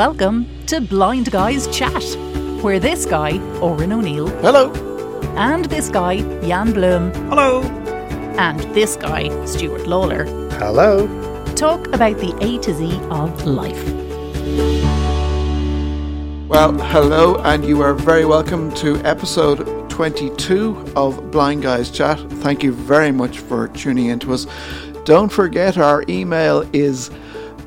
Welcome to Blind Guys Chat, where this guy, Oren O'Neill, Hello. and this guy, Jan Bloom, Hello. and this guy, Stuart Lawler, Hello. talk about the A to Z of life. Well, hello, and you are very welcome to episode 22 of Blind Guys Chat. Thank you very much for tuning in to us. Don't forget our email is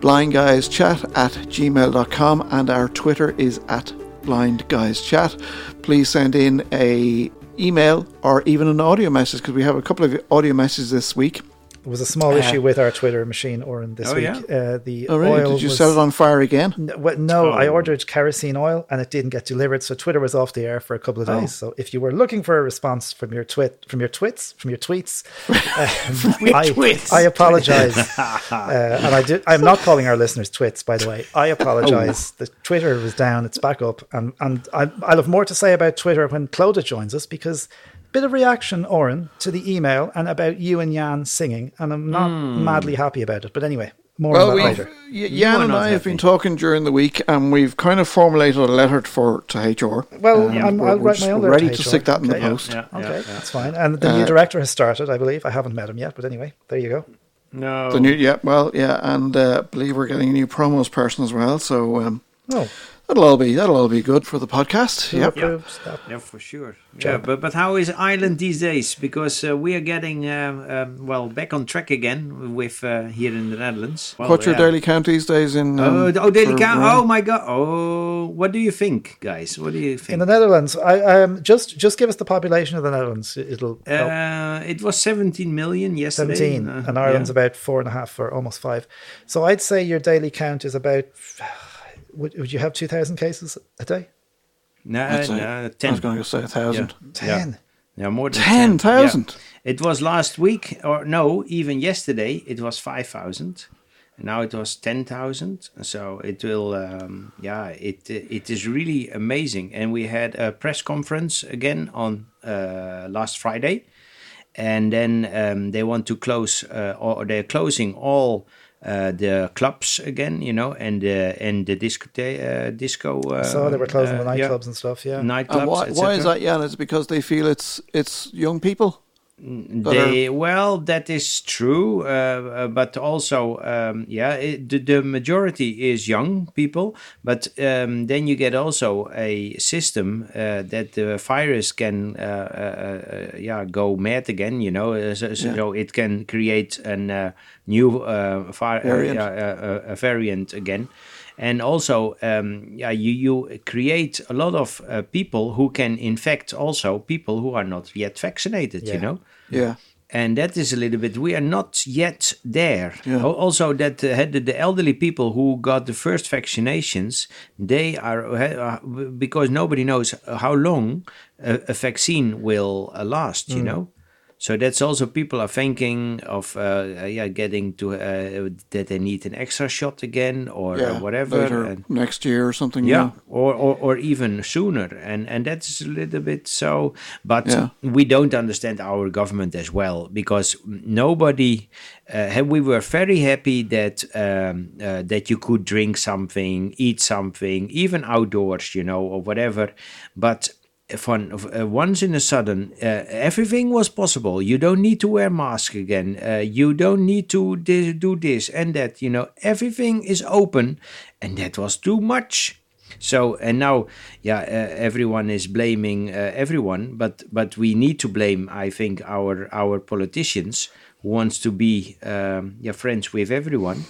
blindguyschat at gmail.com and our Twitter is at blindguyschat. Please send in a email or even an audio message because we have a couple of audio messages this week. There was a small issue with our Twitter machine, Oren, this Oh, week. yeah? Uh, the Oh, really? oil Did you was, set it on fire again? N- well, no, I Oh. ordered kerosene oil and it didn't get delivered, so Twitter was off the air for a couple of Oh. days. So if you were looking for a response from your twit, from your twits, from your tweets, um, I, twits. I apologize, uh, and I did. I'm not calling our listeners twits, by the way. I apologize. Oh. The Twitter was down; it's back up, and and I, I'll have more to say about Twitter when Clodagh joins us because. Bit of reaction, Oren, to the email and about you and Jan singing, and I'm not madly happy about it. But anyway, more Well, on that we later. y- Jan and not I have been talking during the week, and we've kind of formulated a letter for to HR. Well, Um, I'm, we're- I'll write my own letter ready to to stick that in the Okay. post. Yeah, yeah, Okay, yeah. that's fine. And the new director has started, I believe. I haven't met him yet, but anyway, there you go. No. The new, yeah, well, yeah, and uh, believe we're getting a new promos person as well. So um, Oh, that'll all be that'll all be good for the podcast. who Yep. approves? Yeah, for sure. Yeah, but but how is Ireland these days? Because uh, we are getting um, um, well back on track again with uh, here in the Netherlands. Well, What's your yeah. daily count these days in? Um, Oh, oh, daily count. Oh my god. Oh, what do you think, guys? What do you think In the Netherlands, I um, just just give us the population of the Netherlands. It'll help. uh, it was 17 million yesterday. 17, uh, and Ireland's yeah. about four and a half or almost five. So I'd say your daily count is about. Would, would you have 2,000 cases a day? No, I'd say- no, I was 10. going to say a thousand. Yeah. 10. Yeah, more than 10,000? Yeah. It was last week, or no, even yesterday, it was 5,000. Now it was 10,000. So it will, um, yeah, it it is really amazing. And we had a press conference again on uh, last Friday. And then um, they want to close, uh, or they're closing all. Uh, the clubs again, you know, and uh, and the disco, uh, disco. Uh, so they were closing the uh, yeah, nightclubs and stuff, yeah. nightclubs. And why, why is that, Jan? Is it because they feel it's it's young people? They well, that is true, uh, uh, but also, um, yeah, it, the, the majority is young people. But um, then you get also a system uh, that the virus can, uh, uh, uh, yeah, go mad again. You know, so, so Yeah. it can create a uh, new uh, Variant. uh, uh, variant again. And also, um, yeah, you, you create a lot of uh, people who can infect also people who are not yet vaccinated. You know, Yeah. and that is a little bit we are not yet there Yeah. Also that uh, had the, the elderly people who got the first vaccinations they are uh, because nobody knows how long a, a vaccine will uh, last Hmm. you know so that's also people are thinking of uh, uh, yeah getting to uh, that they need an extra shot again or Yeah. uh, whatever Later and, next year or something. yeah, Yeah. or, or or even sooner, and and that's a little bit so. But Yeah. we don't understand our government as well because nobody. Uh, we were very happy that um, uh, that you could drink something, eat something, even outdoors, you know, or whatever. But from uh, once in a sudden, uh, everything was possible. You don't need to wear mask again. Uh, you don't need to do this and that. You know, everything is open, and that was too much. So and now, yeah, uh, everyone is blaming uh, everyone, but but we need to blame, I think, our our politicians who wants to be um, yeah friends with everyone,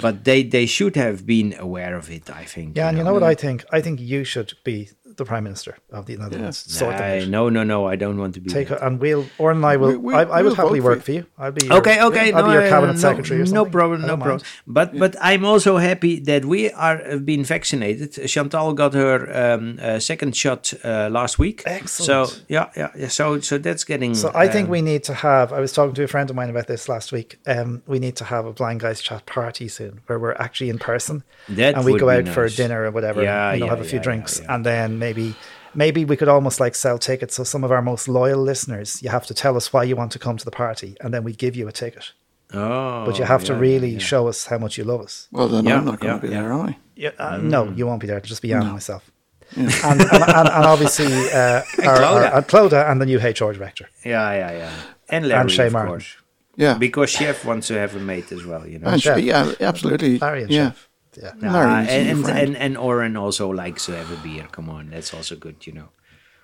but they they should have been aware of it. I think. Yeah, and you know what I think? I think you should be the prime minister of the Netherlands. Sort Nah, no, no, no. I don't want to be. Take that. and we'll Oren and I will. We- we- I, I we'll would happily vote for work you. for you. I'll be your, Okay, okay, I'll no, be your uh, cabinet no, secretary. Or no problem, no don't problem. mind. But but I'm also happy that we are have been vaccinated. Chantal got her um, uh, second shot uh, last week. Excellent. So yeah, yeah, yeah. So so that's getting. So I think um, we need to have. I was talking to a friend of mine about this last week. Um, we need to have a blind guys chat party soon, where we're actually in person, That and we go be out for dinner or whatever. Yeah, you know, yeah, have a few yeah, drinks, yeah, yeah. and then maybe, maybe we could almost like sell tickets. So some of our most loyal listeners, you have to tell us why you want to come to the party, and then we give you a ticket. Oh, but you have to really yeah, yeah. show us how much you love us. Well, then Yeah, I'm not going yeah, to be yeah. there, am I? Yeah, uh, Mm. No, you won't be there. It'll just be Jan and myself. And, and, and, and obviously uh, our, Clodagh. our, our Clodagh and the new HR director. Yeah, yeah, yeah. And Larry, Shay of Martin. course. Yeah. Because Chef wants to have a mate as well, you know. And Chef. yeah, absolutely. Larry and yeah. Chef. Yeah. Nah, and, and, and Oren also likes to have a beer. Come on, that's also good, you know.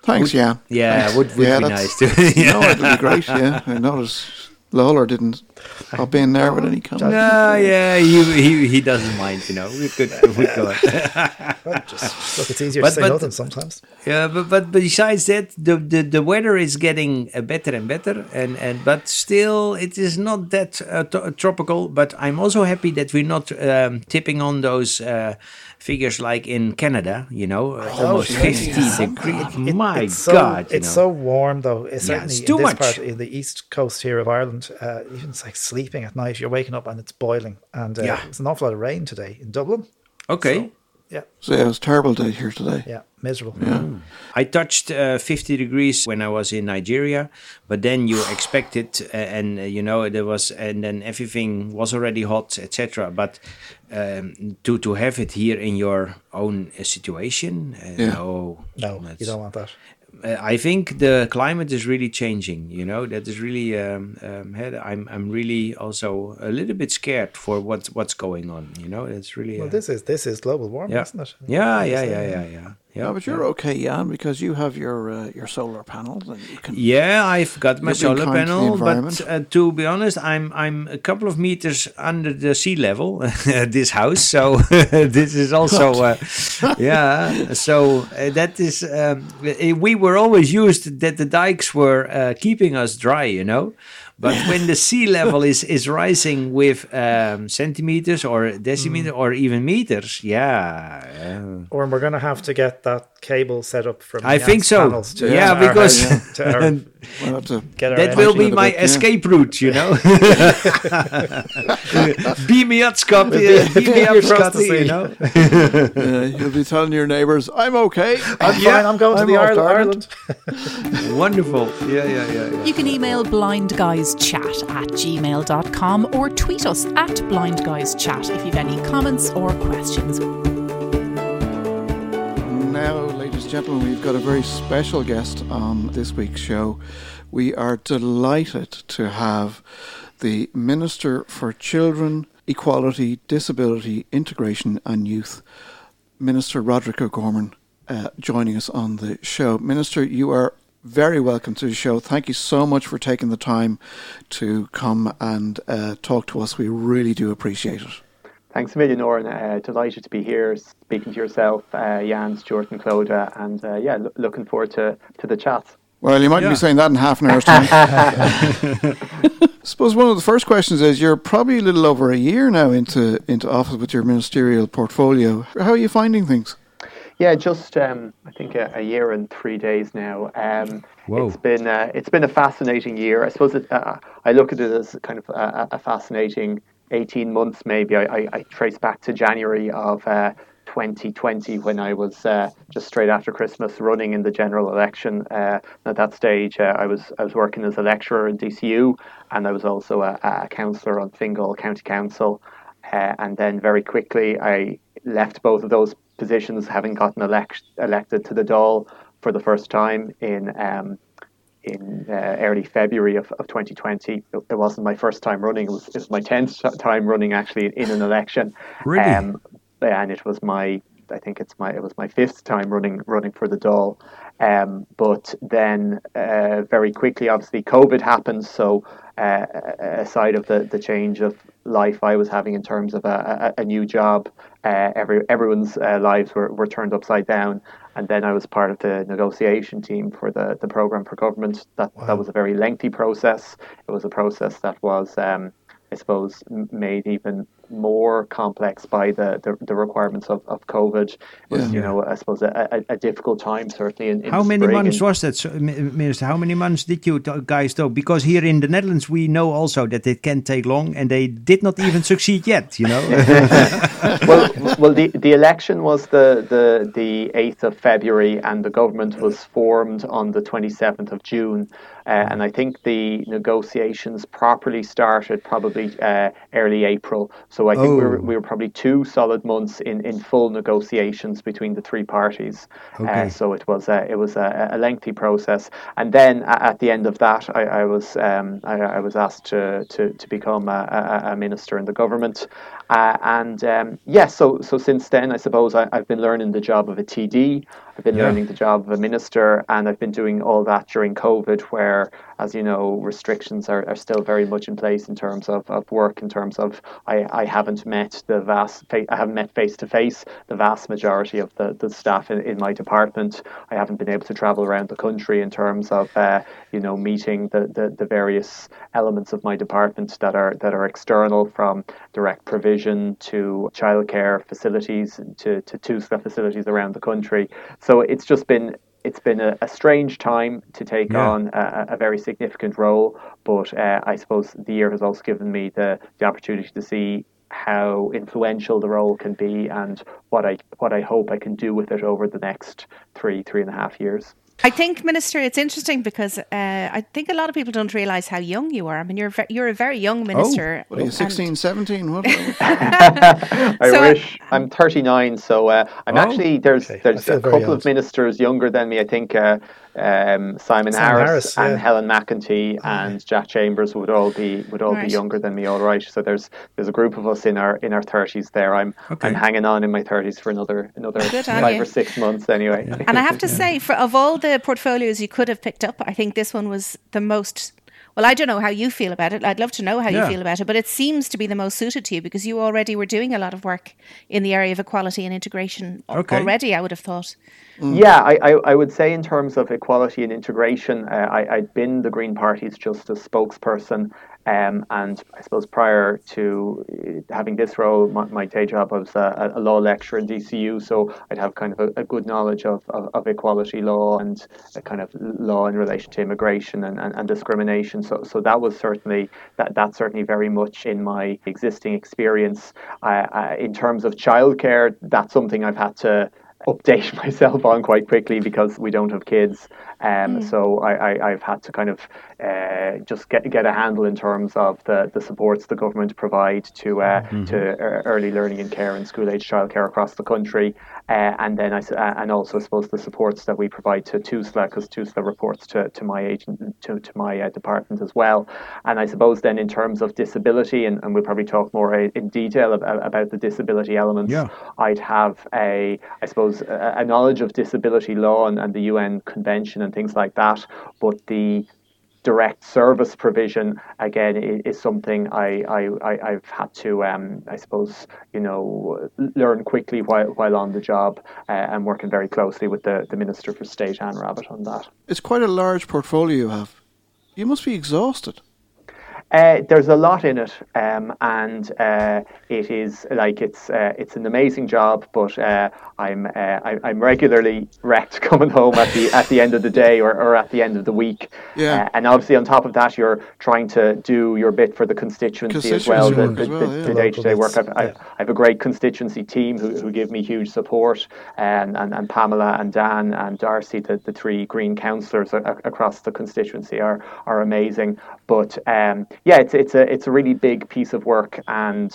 Thanks, Jan. Yeah, would, would Yeah, be nice to. yeah. No, it'll be great. Yeah, I noticed Lawler didn't hop in there with any comment. No, yeah, he, he he doesn't mind, you know. We could we could. Well, just look, it's easier But- to say but- nothing sometimes. Yeah, but, but besides that, the, the, the weather is getting uh, better and better, and, and but still it is not that uh, t- tropical. But I'm also happy that we're not um, tipping on those uh, figures like in Canada. You know, uh, almost yeah, 50 yeah. degrees. It- My it's so, God, you it's know. so warm though. It's Yeah, certainly it's too in this much. part in the east coast here of Ireland. Uh, even it's like sleeping at night. You're waking up and it's boiling. And uh, Yeah. it's an awful lot of rain today in Dublin. okay. Yeah, So yeah, it was a terrible day here today. yeah, miserable. Yeah. I touched uh, 50 degrees when I was in Nigeria, but then you expect it, uh, and uh, you know there was, and then everything was already hot, etc. But um, to to have it here in your own uh, situation, uh, Yeah. no, No, you that's- don't want that. Uh, I think the climate is really changing. You know that is really. Um, um, I'm I'm really also a little bit scared for what's what's going on. You know, it's really. Well, uh, this is this is global warming, yeah. isn't it? yeah, yeah, It's, yeah, uh, yeah, yeah, yeah. But you're okay, Jan, because you have your uh, your solar panels and you can. Yeah, I've got my solar kind to panel, but uh, to be honest, I'm I'm a couple of meters under the sea level. at this house, so this is also uh, yeah. So uh, that is um, we were always used that the dikes were uh, keeping us dry, you know. But when the sea level is is rising with um, centimeters or decimeters or even meters, yeah. Or we're going to have to get that cable set up from. I think so. panels to Yeah, our because- house, to our, We'll to. That will be my bit, yeah. escape route, you know. beam me up, Scotty. Beam- Beam me up, Scotty. You know, uh, you'll be telling your neighbours, "I'm okay." I'm Yeah, fine. I'm going to I'm the off Ireland. Ireland. Wonderful. Yeah, yeah, yeah. yeah. You can email blindguyschat at gmail.com or tweet us at blindguyschat if you've any comments or questions. And gentlemen, we've got a very special guest on this week's show. We are delighted to have the Minister for Children, Equality, Disability, Integration and Youth, Minister Roderic O'Gorman, uh, joining us on the show. Minister, you are very welcome to the show. Thank you so much for taking the time to come and uh, talk to us. We really do appreciate it. Thanks a million, Oren. Uh, delighted to be here speaking to yourself, uh, Jan, Stuart, and Clodagh, and uh, yeah, lo- looking forward to, to the chat. Well, you might Yeah. be saying that in half an hour's time. I suppose one of the first questions is you're probably a little over a year now into into office with your ministerial portfolio. How are you finding things? Yeah, just um, I think a, a year and three days now. Um, It's been uh, it's been a fascinating year. I suppose it, uh, I look at it as kind of a, a fascinating eighteen months. Maybe I, I, I trace back to January of uh, 2020 when I was uh, just straight after Christmas running in the general election. Uh, at that stage, uh, I was I was working as a lecturer in DCU, and I was also a, a councillor on Fingal County Council. Uh, and then very quickly, I left both of those positions, having gotten elect- elected to the Dáil for the first time in um, in uh, early February of, of 2020. It, wasn't my first time running; it was, it was my tenth time running actually in an election. Really? Um, and it was my I think it's my it was my fifth time running running for the Dáil. Um, but then uh, very quickly, obviously, COVID happened. So uh, aside of the, the change of life I was having in terms of a, a, a new job, uh, every everyone's uh, lives were, were turned upside down. And then I was part of the negotiation team for the, the program for government. That that was a very lengthy process. It was a process that was, um, I suppose, made even more complex by the, the, the requirements of, of COVID. It was, Yeah. you know, I suppose a, a, a difficult time certainly. In, in How many months and- was that, Minister? How many months did you guys do? Because here in the Netherlands, we know also that it can take long, and they did not even succeed yet. You know, well, well, the, the election was the, the, the 8th of February and the government was formed on the 27th of June. Uh, and I think the negotiations properly started probably uh, early April. So I think we, were, Oh. we were probably two solid months in, in full negotiations between the three parties. Okay. Uh, so it was a, it was a, a lengthy process. And then at the end of that, I, I was um, I, I was asked to, to, to become a, a, a minister in the government. Uh, and um, yes, so so since then, I suppose I, I've been learning the job of a TD. I've been Yeah. learning the job of a minister, and I've been doing all that during COVID, where, as you know, restrictions are, are still very much in place in terms of, of work. In terms of, I, I haven't met the vast, fa- I haven't met face to face the vast majority of the, the staff in, in my department. I haven't been able to travel around the country in terms of, uh, you know, meeting the, the, the various elements of my department that are that are external, from direct provision to childcare facilities to to TUSLA facilities around the country. So it's just been it's been a, a strange time to take Yeah. on a, a very significant role, but uh, I suppose the year has also given me the, the opportunity to see how influential the role can be and what I what I hope I can do with it over the next three three and a half years. I think, Minister, it's interesting because uh, I think a lot of people don't realise how young you are. I mean, you're ve- you're a very young minister. What are you, 16, 17? What? I So, wish. I'm 39, so uh, I'm Oh, actually there's okay. There's a couple old. of ministers younger than me. I think uh, um, Simon, Simon Harris, Harris, and yeah. Helen McEntee and Jack Chambers would all be would all Right. be younger than me. All right, so there's there's a group of us in our in our 30s there. I'm Okay. I'm hanging on in my 30s for another another Good five or six months anyway. And I have to say, for of all the portfolios you could have picked up, I think this one was the most. Well, I don't know how you feel about it. I'd love to know how Yeah. you feel about it, but it seems to be the most suited to you because you already were doing a lot of work in the area of equality and integration Okay. already. I would have thought. Yeah, I, I, I would say in terms of equality and integration, uh, I, I'd been the Green Party's Justice spokesperson. Um, and I suppose prior to uh, having this role, my, my day job, I was a, a law lecturer in DCU, so I'd have kind of a, a good knowledge of, of, of equality law and kind of law in relation to immigration and, and, and discrimination. So, so that was certainly that that's certainly very much in my existing experience. Uh, uh, in terms of childcare, that's something I've had to update myself on quite quickly because we don't have kids. Um, So I, I, I've had to kind of uh, just get get a handle in terms of the, the supports the government provide to uh, to uh, early learning and care and school age childcare across the country, uh, and then I s- uh, and also I suppose the supports that we provide to TUSLA because TUSLA reports to, to my agent to, to my uh, department as well. And I suppose then in terms of disability, and, and we'll probably talk more uh, in detail about, about the disability elements. Yeah. I'd have a, I suppose, a, a knowledge of disability law and, and the UN Convention and things like that, but the direct service provision again i- is something I, I, I I've had to um, I suppose you know learn quickly while while on the job uh, and working very closely with the, the Minister for State Anne Rabbitte on that. it's quite a large portfolio you have. You must be exhausted. Uh, there's a lot in it, um, and uh, it is like it's uh, it's an amazing job. But uh, I'm uh, I, I'm regularly wrecked coming home at the at the end of the day or, or at the end of the week. Yeah. Uh, and obviously on top of that, you're trying to do your bit for the constituency, as well. The, the, as well, yeah. the day-to-day work. I've, I've, I have a great constituency team who, who give me huge support, and, and, and Pamela and Dan and Darcy, the, the three Green councillors across the constituency, are are amazing. But um, yeah, it's it's a it's a really big piece of work, and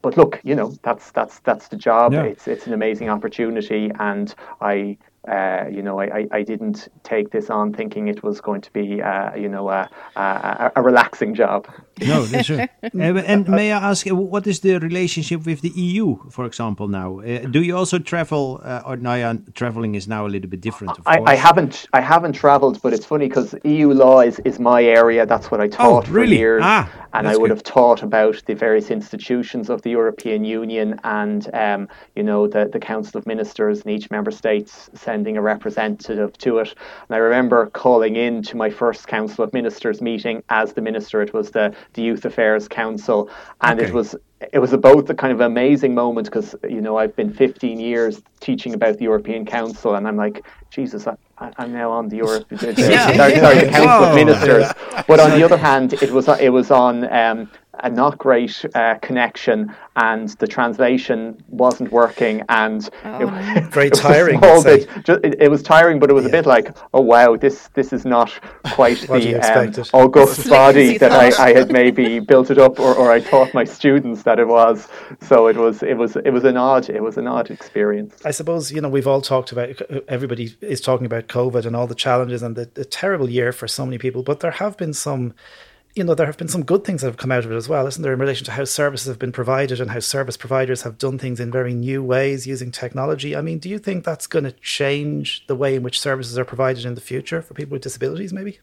but look, you know that's that's that's the job. Yeah. It's it's an amazing opportunity, and I. Uh, you know, I, I, didn't take this on thinking it was going to be, uh, you know, a, a, a relaxing job. No, that's right. Uh, and may I ask, uh, what is the relationship with the EU, for example, now? Uh, do you also travel, uh, or now uh, traveling is now a little bit different, of I. I haven't I haven't travelled, but it's funny because EU law is, is my area. That's what I taught Oh, really? for years, Ah, and I would good. have taught about the various institutions of the European Union and um, you know the the Council of Ministers in each member states sending a representative to it. And I remember calling in to my first Council of Ministers meeting as the minister. It was the, the Youth Affairs Council, and okay. it was it was about the kind of amazing moment because you know I've been 15 years teaching about the European Council, and I'm like, Jesus, I, am now on the Europe, the, the, yeah. sorry, sorry, the Council Whoa. of Ministers. But on the other hand, it was it was on um, a not great uh, connection and the translation wasn't working and oh. it, very tiring bit, just, it, it, was tiring but it was yeah. a bit like oh wow this this is not quite the um, august body that I, I, had maybe built it up or, or I taught my students that it was. So it was it was it was an odd it was an odd experience. I suppose you know we've all talked about everybody is talking about COVID and all the challenges and the, the terrible year for so many people but there have been some you know, there have been some good things that have come out of it as well, isn't there, in relation to how services have been provided and how service providers have done things in very new ways using technology? I mean, do you think that's going to change the way in which services are provided in the future for people with disabilities, maybe?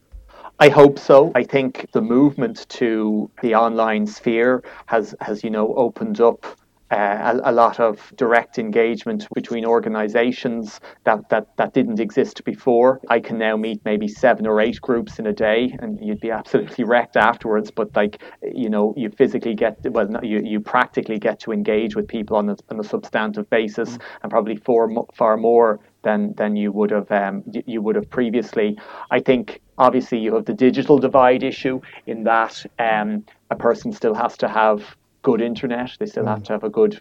I hope so. I think the movement to the online sphere has, has you know, opened up uh, a, a, lot of direct engagement between organizations that, that, that didn't exist before. I can now meet maybe seven or eight groups in a day and you'd be absolutely wrecked afterwards. But like, you know, you physically get, well, you, you practically get to engage with people on a, on a substantive basis mm. and probably far, far more than, than you would have um, you would have previously. I think obviously you have the digital divide issue in that um, a person still has to have good internet. They still have mm. to have a good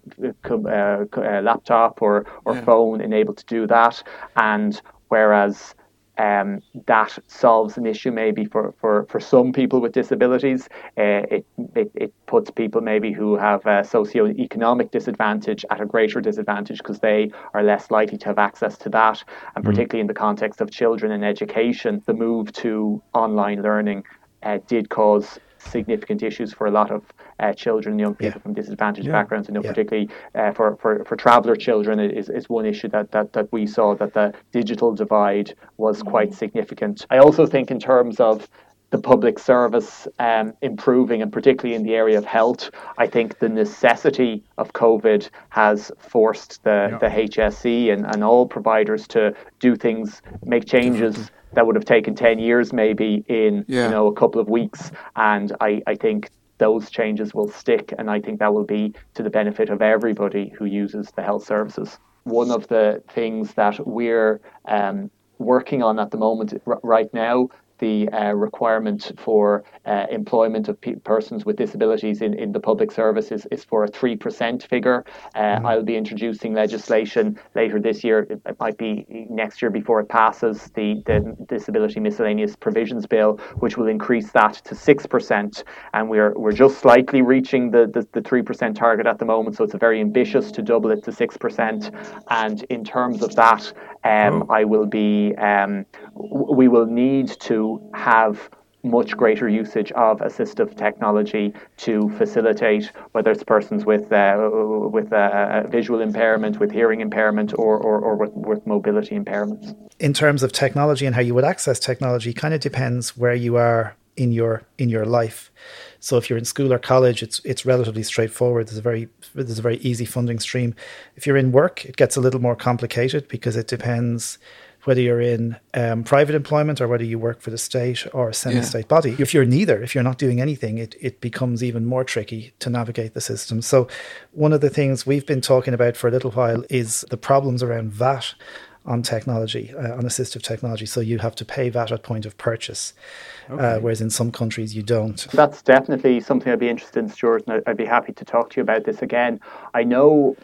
uh, uh, laptop or, or yeah. phone enabled to do that. And whereas um, that solves an issue maybe for, for, for some people with disabilities. Uh, it, it, it puts people maybe who have a socio-economic disadvantage at a greater disadvantage because they are less likely to have access to that. And mm. particularly in the context of children and education, the move to online learning uh, did cause significant issues for a lot of uh, children, young people yeah. from disadvantaged yeah. backgrounds. You know, yeah. particularly uh, for, for, for traveller children is, is one issue that, that, that we saw that the digital divide was mm-hmm. quite significant. I also think in terms of the public service um, improving, and particularly in the area of health, I think the necessity of COVID has forced the, yeah. the HSE and, and all providers to do things, make changes that would have taken 10 years maybe in yeah. you know a couple of weeks and I, I think those changes will stick and I think that will be to the benefit of everybody who uses the health services. One of the things that we're um, working on at the moment r- right now the uh, requirement for uh, employment of pe- persons with disabilities in, in the public service is, is for a 3% figure. Uh, mm-hmm. I'll be introducing legislation later this year. It might be next year before it passes the, the Disability Miscellaneous Provisions Bill, which will increase that to 6%. And we're, we're just slightly reaching the, the, the 3% target at the moment. So it's very ambitious to double it to 6%. And in terms of that, um. I will be, um, we will need to have much greater usage of assistive technology to facilitate whether it's persons with uh, with uh, visual impairment, with hearing impairment, or, or, or with, with mobility impairments. In terms of technology and how you would access technology, kind of depends where you are in your in your life. So if you're in school or college, it's it's relatively straightforward. There's a very there's a very easy funding stream. If you're in work, it gets a little more complicated because it depends whether you're in um, private employment or whether you work for the state or a semi-state yeah. body. If you're neither, if you're not doing anything, it, it becomes even more tricky to navigate the system. So one of the things we've been talking about for a little while is the problems around VAT on technology, uh, on assistive technology. So you have to pay VAT at point of purchase, okay. uh, whereas in some countries you don't. That's definitely something I'd be interested in, Stuart, and I'd be happy to talk to you about this again. I know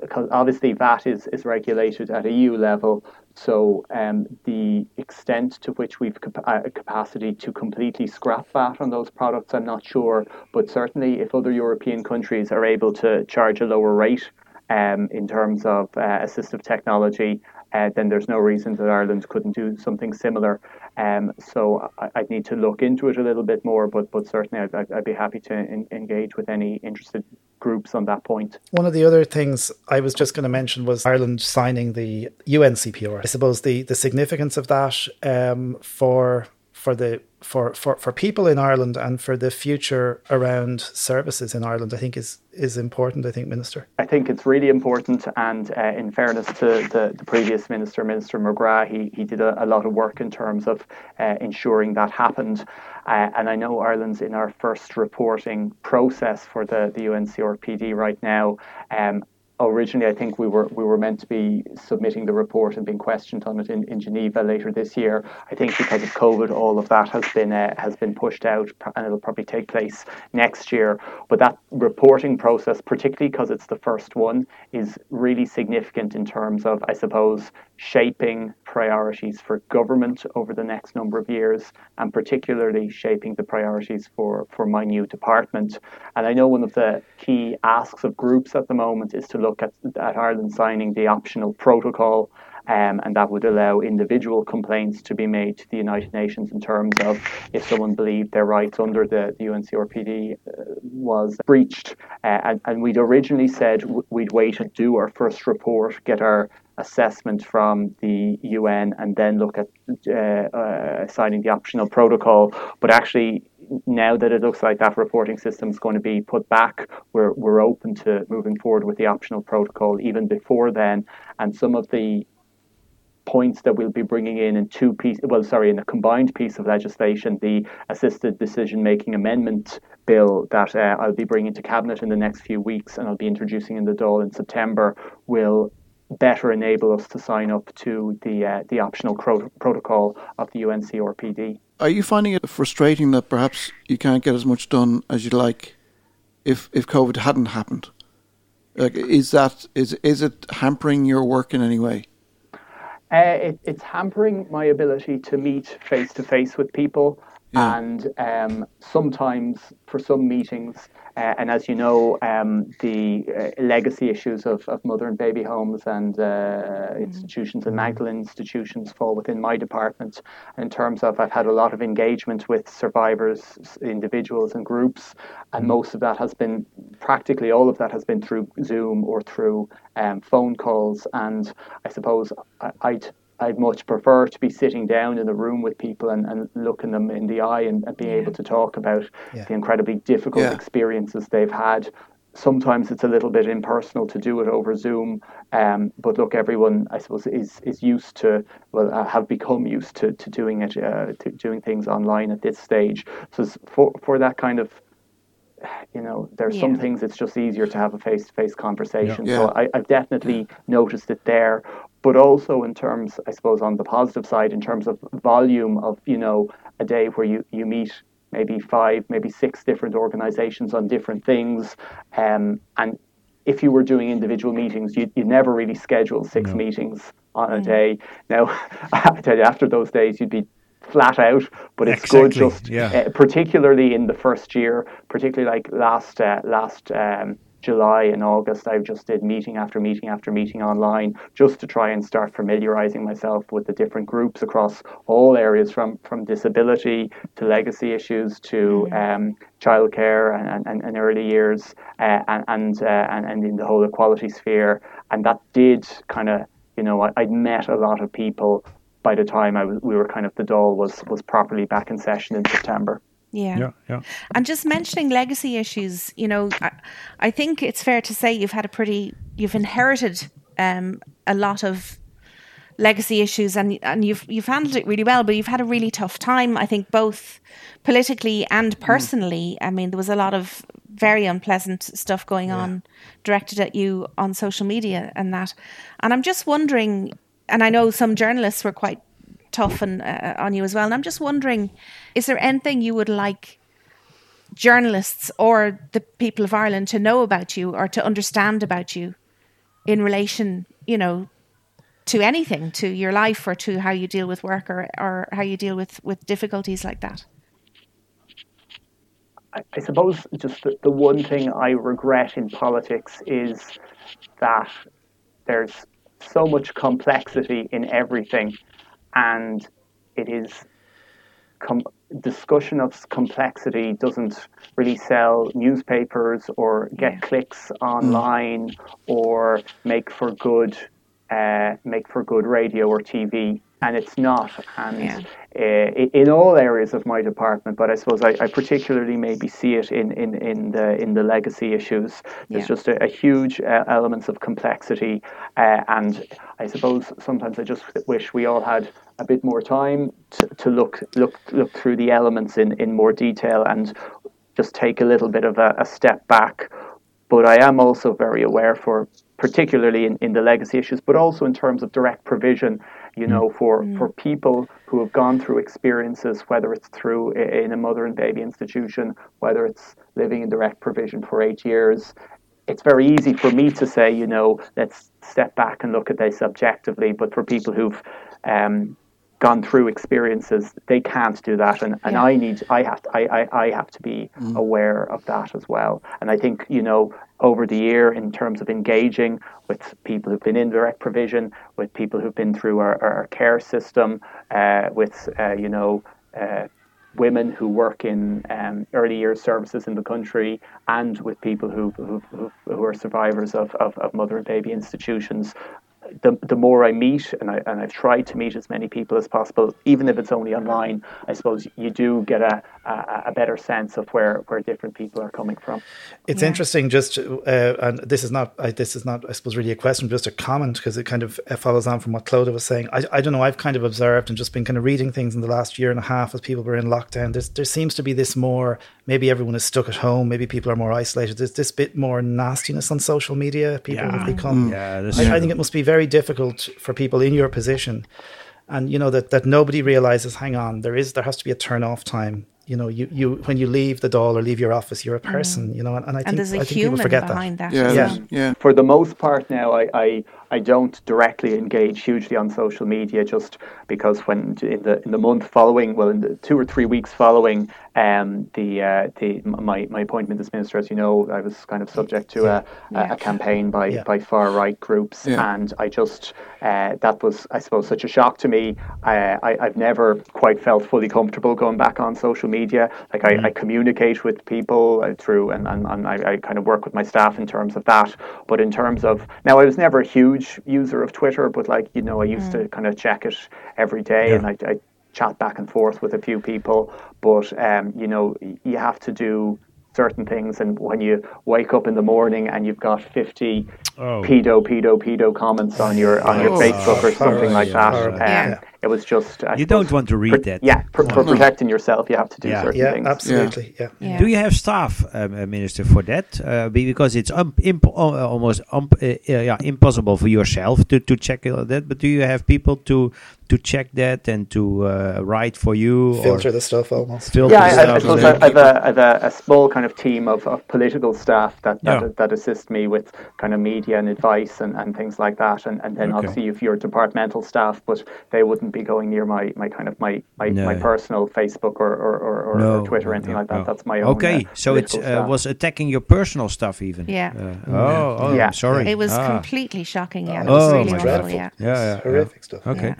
because uh, obviously VAT is, is regulated at EU level, so um, the extent to which we've cap- uh, capacity to completely scrap VAT on those products, I'm not sure. But certainly, if other European countries are able to charge a lower rate um, in terms of uh, assistive technology, uh, then there's no reason that Ireland couldn't do something similar. Um, so I, would need to look into it a little bit more, but but certainly I'd, I'd be happy to in, engage with any interested groups on that point. One of the other things I was just going to mention was Ireland signing the UNCPR. I suppose the the significance of that um, for for the for, for, for people in Ireland and for the future around services in Ireland, I think is is important. I think, Minister. I think it's really important, and uh, in fairness to the, the previous minister, Minister McGrath, he he did a, a lot of work in terms of uh, ensuring that happened. Uh, and I know Ireland's in our first reporting process for the the UNCRPD right now. Um, originally, I think we were we were meant to be submitting the report and being questioned on it in, in Geneva later this year. I think because of COVID, all of that has been uh, has been pushed out, and it'll probably take place next year. But that reporting process, particularly because it's the first one, is really significant in terms of, I suppose, shaping priorities for government over the next number of years, and particularly shaping the priorities for for my new department. And I know one of the key asks of groups at the moment is to look at, at Ireland signing the optional protocol, um, and that would allow individual complaints to be made to the United Nations in terms of if someone believed their rights under the, the UNCRPD uh, was breached. Uh, and, and we'd originally said we'd wait and do our first report, get our assessment from the UN, and then look at uh, uh, signing the optional protocol. But actually, now that it looks like that reporting system is going to be put back, we're, we're open to moving forward with the optional protocol even before then. And some of the points that we'll be bringing in in two piece well sorry in a combined piece of legislation the assisted decision making amendment bill that uh, I'll be bringing to cabinet in the next few weeks and I'll be introducing in the Dáil in September will better enable us to sign up to the uh, the optional cro- protocol of the UNCRPD. Are you finding it frustrating that perhaps you can't get as much done as you'd like if if COVID hadn't happened? Like, is that is is it hampering your work in any way? Uh, it, it's hampering my ability to meet face to face with people, yeah. and um, sometimes for some meetings, uh, and as you know, um, the uh, legacy issues of, of mother and baby homes and uh, mm-hmm. institutions and Magdalene institutions fall within my department. In terms of, I've had a lot of engagement with survivors, individuals, and groups, and mm-hmm. most of that has been practically all of that has been through Zoom or through um, phone calls. And I suppose I, I'd I'd much prefer to be sitting down in a room with people and, and looking them in the eye and, and being yeah. able to talk about yeah. the incredibly difficult yeah. experiences they've had. Sometimes it's a little bit impersonal to do it over Zoom, um, but look, everyone I suppose is is used to well uh, have become used to, to doing it uh, to doing things online at this stage. So for for that kind of you know, there's yeah. some things it's just easier to have a face to face conversation. Yeah. So I, have definitely noticed it there but also in terms, I suppose, on the positive side, in terms of volume of, you know, a day where you, you meet maybe five, maybe six different organizations on different things. Um, and if you were doing individual meetings, you'd, you'd never really schedule six no. meetings on a mm. day. Now, I have to tell you, after those days, you'd be flat out, but it's exactly. good just, yeah. uh, particularly in the first year, particularly like last, uh, last, um, July and August, I just did meeting after meeting after meeting online just to try and start familiarizing myself with the different groups across all areas from, from disability to legacy issues to mm-hmm. um, childcare and, and, and early years uh, and, and, uh, and, and in the whole equality sphere. And that did kind of, you know, I, I'd met a lot of people by the time I was, we were kind of the Dáil was was properly back in session in September. Yeah. yeah, yeah. And just mentioning legacy issues, you know, I, I think it's fair to say you've had a pretty, you've inherited um, a lot of legacy issues, and and you've you've handled it really well. But you've had a really tough time, I think, both politically and mm. personally. Mm. I mean, there was a lot of very unpleasant stuff going yeah. on directed at you on social media and that. And I'm just wondering, and I know some journalists were quite tough and, uh, on you as well. And I'm just wondering, is there anything you would like journalists or the people of Ireland to know about you or to understand about you in relation, you know, to anything, to your life or to how you deal with work or, or how you deal with, with difficulties like that? I, suppose just the, the one thing I regret in politics is that there's so much complexity in everything and it is com- discussion of complexity doesn't really sell newspapers or get clicks online or make for good uh, make for good radio or TV, and it's not. And Yeah. uh, in all areas of my department, but I suppose I, I particularly maybe see it in, in, in the in the legacy issues. There's Yeah. just a, a huge uh, elements of complexity, uh, and I suppose sometimes I just wish we all had a bit more time to, to look look look through the elements in, in more detail and just take a little bit of a, a step back. But I am also very aware for particularly in, in the legacy issues, but also in terms of direct provision, you know, for, for people who have gone through experiences, whether it's through in a mother and baby institution, whether it's living in direct provision for eight years. It's very easy for me to say, you know, let's step back and look at this objectively. But for people who've um, gone through experiences, they can't do that, and, and Yeah. I need, I have, to, I, I, I have to be aware of that as well. And I think you know, over the year, in terms of engaging with people who've been in direct provision, with people who've been through our, our care system, uh, with uh, you know. Uh, women who work in um, early years services in the country and with people who, who, who, who are survivors of, of, of mother and baby institutions. The, the more I meet, and, I, and I've tried to meet as many people as possible, even if it's only online, I suppose you do get a, a, a better sense of where, where different people are coming from. It's Yeah. interesting, just uh, and this is not I, this is not I suppose really a question, just a comment because it kind of uh, follows on from what Clodagh was saying. I, I don't know. I've kind of observed and just been kind of reading things in the last year and a half as people were in lockdown. There's, there seems to be this more. Maybe everyone is stuck at home. Maybe people are more isolated. There's this bit more nastiness on social media. People have become. Yeah, I, I think it must be very difficult for people in your position, and you know that that nobody realizes. Hang on, there is there has to be a turn off time. You know, you, you when you leave the door or leave your office, you're a person. You know, and, and I think Mm. and there's a I think people forget behind that. that. Yeah, Yeah. yeah. For the most part now, I, I, I don't directly engage hugely on social media just because when in the in the month following, well, in the two or three weeks following um, the uh, the my, my appointment as minister, as you know, I was kind of subject to a, a, Yeah. a campaign by, Yeah. by far right groups, Yeah. and I just uh, that was I suppose such a shock to me. I, I I've never quite felt fully comfortable going back on social media. Like I, I communicate with people uh, through and, and, and I, I kind of work with my staff in terms of that. But in terms of now, I was never a huge user of Twitter, but like you know, I used to kind of check it every day, and I, I chat back and forth with a few people. But um, you know, you have to do certain things, and when you wake up in the morning and you've got fifty Oh. pedo, pedo, pedo comments on your on your Oh. Facebook or something like yeah, that, horrible. um, Yeah. it was just. I You don't want to read that. Yeah, for, for protecting yourself, you have to do Yeah. certain Yeah, things. absolutely. Yeah. Yeah. Do you have staff, um, uh, Minister, for that? Uh, because it's um, imp- uh, almost um, uh, yeah, impossible for yourself to, to check that. But do you have people to to check that and to uh, write for you? Filter or the stuff almost. filter Yeah, I, I, I suppose yeah. I have, a, I have a, a small kind of team of, of political staff that that, Yeah. that assist me with kind of media and advice and, and things like that. And, and then Okay. obviously if you're departmental staff, but they wouldn't be going near my, my kind of my, my, No. my personal Facebook or, or, or, or, No, or Twitter or anything no, like that. no. That's my own. Okay, uh, so it uh, was attacking your personal stuff even. Yeah. Uh, oh, oh, Yeah. I'm sorry. It was Ah. completely shocking. Yeah, it Oh, was really my awful. God. Yeah. Yeah, yeah, Horrific stuff. Okay,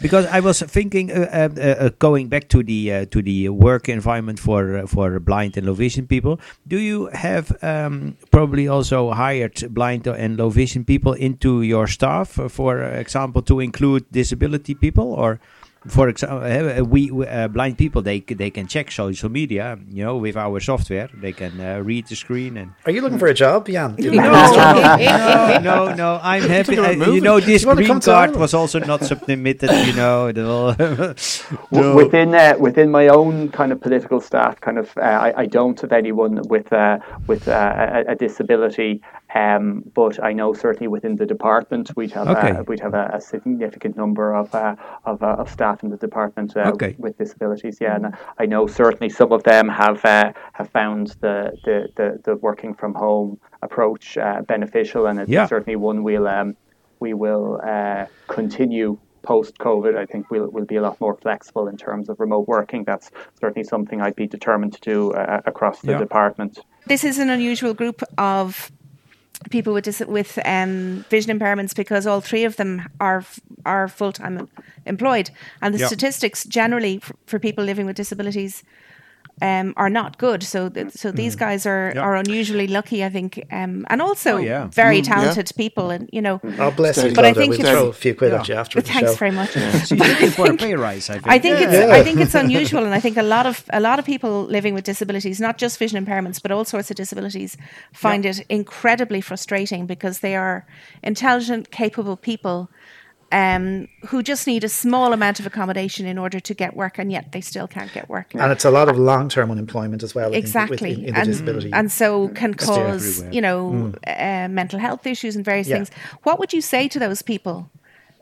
because I was thinking, uh, uh, uh, going back to the uh, to the work environment for uh, for blind and low vision people. Do you have um, probably also hired blind and low vision people into your staff, uh, for example, to include disability people, or for example, uh, we we, uh, blind people they they can check social media, you know, with our software. They can uh, read the screen and Are you looking for a job, Jan? no, no, no. no, I'm happy. I- you know, this You green card was also not submitted. You know, the whole- W- Within uh, within my own kind of political staff, kind of, uh, I, I don't have anyone with uh, with uh, a, a disability, um, but I know certainly within the department we'd have Okay. uh, we'd have a, a significant number of uh, of, uh, of staff in the department uh, Okay. with disabilities. Yeah, and I know certainly some of them have uh, have found the, the, the, the working from home approach uh, beneficial, and it's Yeah. certainly one we'll um, we will uh, continue post COVID. I think we'll we'll be a lot more flexible in terms of remote working. That's certainly something I'd be determined to do uh, across the Yeah. department. This is an unusual group of people with dis- with um, vision impairments because all three of them are f- are full time employed, and the Yeah. statistics generally f- for people living with disabilities um, are not good. So, th- so these Mm. guys are, are unusually lucky, I think, um, and also Oh, yeah. very Mm, yeah. talented people. And you know, Oh, bless you, But I think We'll it's- throw a few quid at you after thanks very much. She's looking for a pay rise, I think. I think it's Yeah. I think it's unusual, and I think a lot of a lot of people living with disabilities, not just vision impairments, but all sorts of disabilities, find it incredibly frustrating because they are intelligent, capable people. Um, who just need a small amount of accommodation in order to get work, and yet they still can't get work. And it's a lot of long term unemployment as well. I think, with- Exactly, in, in the and, disability. and so can cause you know uh, mental health issues and various Yeah. things. What would you say to those people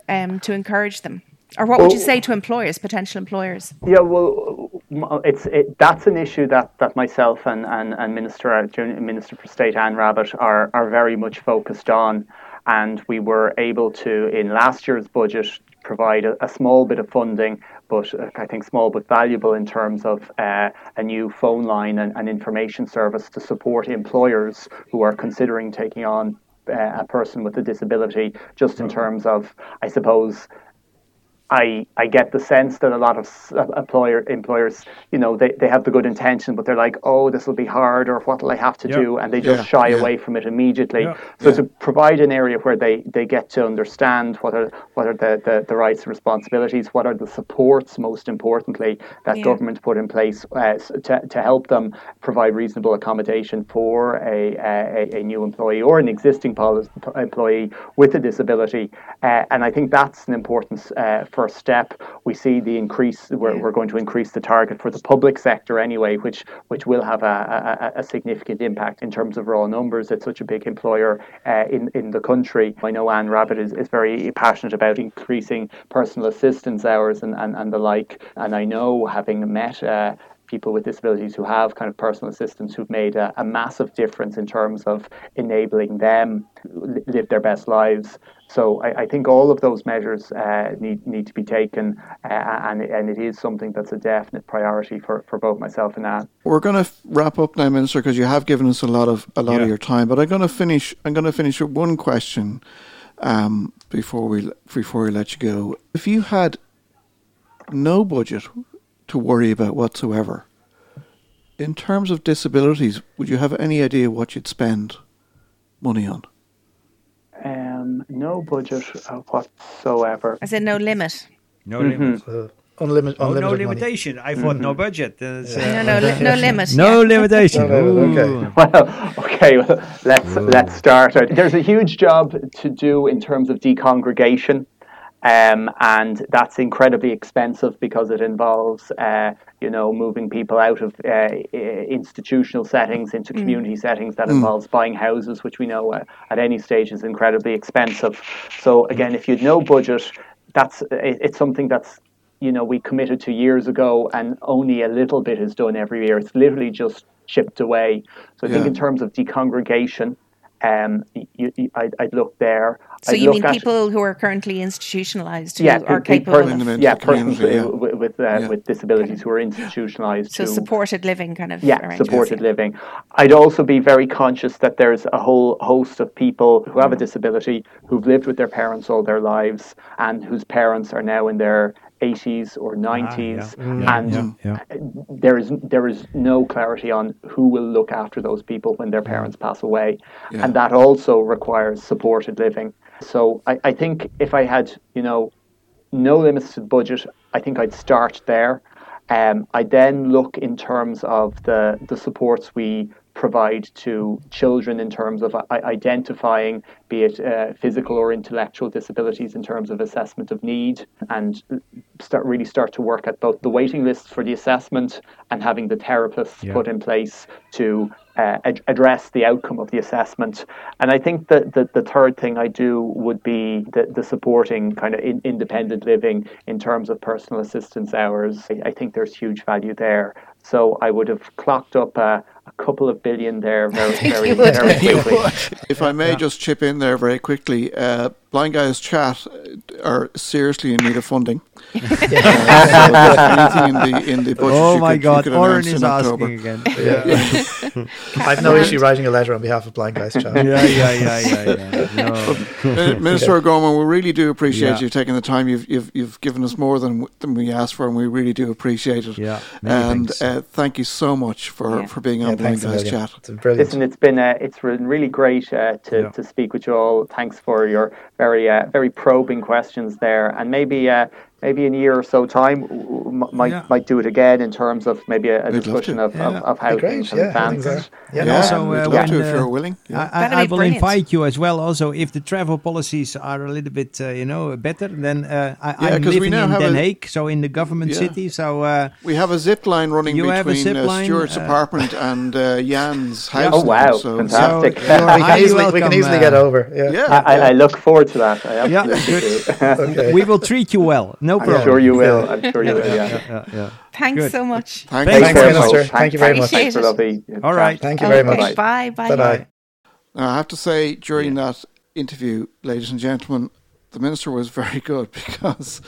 um, to encourage them, or what would you say to employers, potential employers? Yeah, well, it's it, that's an issue that, that myself and, and, and Minister uh, Minister for State Anne Rabbitte are, are very much focused on, and we were able to in last year's budget provide a, a small bit of funding, but uh, I think small but valuable in terms of uh, a new phone line and, and information service to support employers who are considering taking on uh, a person with a disability, just in terms of, I suppose, I, I get the sense that a lot of employer employers, you know, they, they have the good intention, but they're like, oh, this will be hard, or what will I have to Yeah. do, and they just Yeah, shy yeah. away from it immediately. Yeah. So to provide an area where they, they get to understand what are what are the, the, the rights and responsibilities, what are the supports, most importantly, that Yeah. government put in place uh, to, to help them provide reasonable accommodation for a, a, a new employee or an existing poli- employee with a disability. Uh, and I think that's an important uh, first step. We see the increase, we're, we're going to increase the target for the public sector anyway, which, which will have a, a, a significant impact in terms of raw numbers. It's such a big employer uh, in, in the country. I know Anne Rabbitte is, is very passionate about increasing personal assistance hours and, and, and the like. And I know, having met uh, people with disabilities who have kind of personal assistants who've made a, a massive difference in terms of enabling them li- live their best lives. So I, I think all of those measures uh, need need to be taken, uh, and and it is something that's a definite priority for, for both myself and Anne. We're going to wrap up now, Minister, because you have given us a lot of a lot of your time. But I'm going to finish. I'm going to finish with one question um, before we before we let you go. If you had no budget to worry about whatsoever, in terms of disabilities, would you have any idea what you'd spend money on? Um, no budget uh, whatsoever. I said no limit. no limit. Uh, unlimited, Oh, unlimited no money. limitation. I thought no budget. Uh, No, no, li- no limit. no yeah. limitation. No limit, okay. Well, okay, well, let's let's start. There's a huge job to do in terms of decongregation, um, and that's incredibly expensive because it involves, uh, you know, moving people out of uh, institutional settings into community settings. That involves buying houses, which we know uh, at any stage is incredibly expensive. So again, if you'd no budget, that's it, it's something that's you know we committed to years ago, and only a little bit is done every year. It's literally just chipped away. So I think in terms of decongregation, um, you, you, I'd, I'd look there. So I'd you look mean people who are currently institutionalized who yeah, are pe- pe- capable persons- of Into yeah, persons yeah. with with, uh, Yeah. with disabilities who are institutionalized. so who- supported living kind of yeah, supported yeah. living. I'd also be very conscious that there's a whole host of people who have a disability who've lived with their parents all their lives and whose parents are now in their 80s or ah, 90s, mm, yeah, and yeah, yeah. there is there is no clarity on who will look after those people when their mm. parents pass away, Yeah. and that also requires supported living. So I, I think if I had you know no limits to the budget, I think I'd start there. Um, I then look in terms of the the supports we provide to children in terms of identifying, be it uh, physical or intellectual disabilities, in terms of assessment of need, and start really start to work at both the waiting lists for the assessment and having the therapists Yeah. put in place to uh, ad- address the outcome of the assessment. And I think that the, the third thing I do would be the, the supporting kind of in, independent living in terms of personal assistance hours. I, I think there's huge value there. So I would have clocked up a, a couple of billion there very, very, very quickly. If I may just chip in there very quickly, uh, Blind Guys Chat uh, are seriously in need of funding. Uh, so anything in the in the budget. Oh my could, God, Oren is in October. asking again. I have no issue writing a letter on behalf of Blind Guys Chat. yeah, yeah, yeah, yeah, yeah. No. Uh, Minister O'Gorman, we really do appreciate Yeah. you taking the time. You've you've you've given us more than than we asked for, and we really do appreciate it. Yeah, and uh, thank you so much for, Yeah. for being Yeah, on Blind thanks a Guys million. Chat. It's brilliant. Listen, it's been uh, it's been really great uh, to, Yeah. to speak with you all. Thanks for your very uh, very probing questions there, and maybe uh, maybe in a year or so time w- w- m- might Yeah. might do it again in terms of maybe a, a discussion of, Yeah. of, of how Be great, things have yeah, advanced. are. Yeah, Yeah, also, we'd uh, love when, to if you're willing. Yeah. I, I, I will brilliant. invite you as well. Also, if the travel policies are a little bit, uh, you know, better, then uh, I, Yeah, I'm 'cause we living now in Den Haag, so in the government Yeah. city. So uh, We have a zip line running You have a between zip uh, line, Stuart's uh, apartment and uh, Jan's house. Oh, wow. So, Fantastic. so We you're we, can highly easily, we can easily uh, get over. Yeah. yeah, I, I, I look forward to that. Yeah, absolutely do. Okay. we will treat you well. No problem. I'm sure you will. I'm sure you will. Yeah. Yeah, yeah. Thanks Good. so much. Thank Thanks, you Thanks, very Minister. much. Thank you very much. Thanks for lovely. All right. Thank you very Okay, much. Bye. Bye. Bye bye. Now, I have to say, during that interview, ladies and gentlemen, the minister was very good because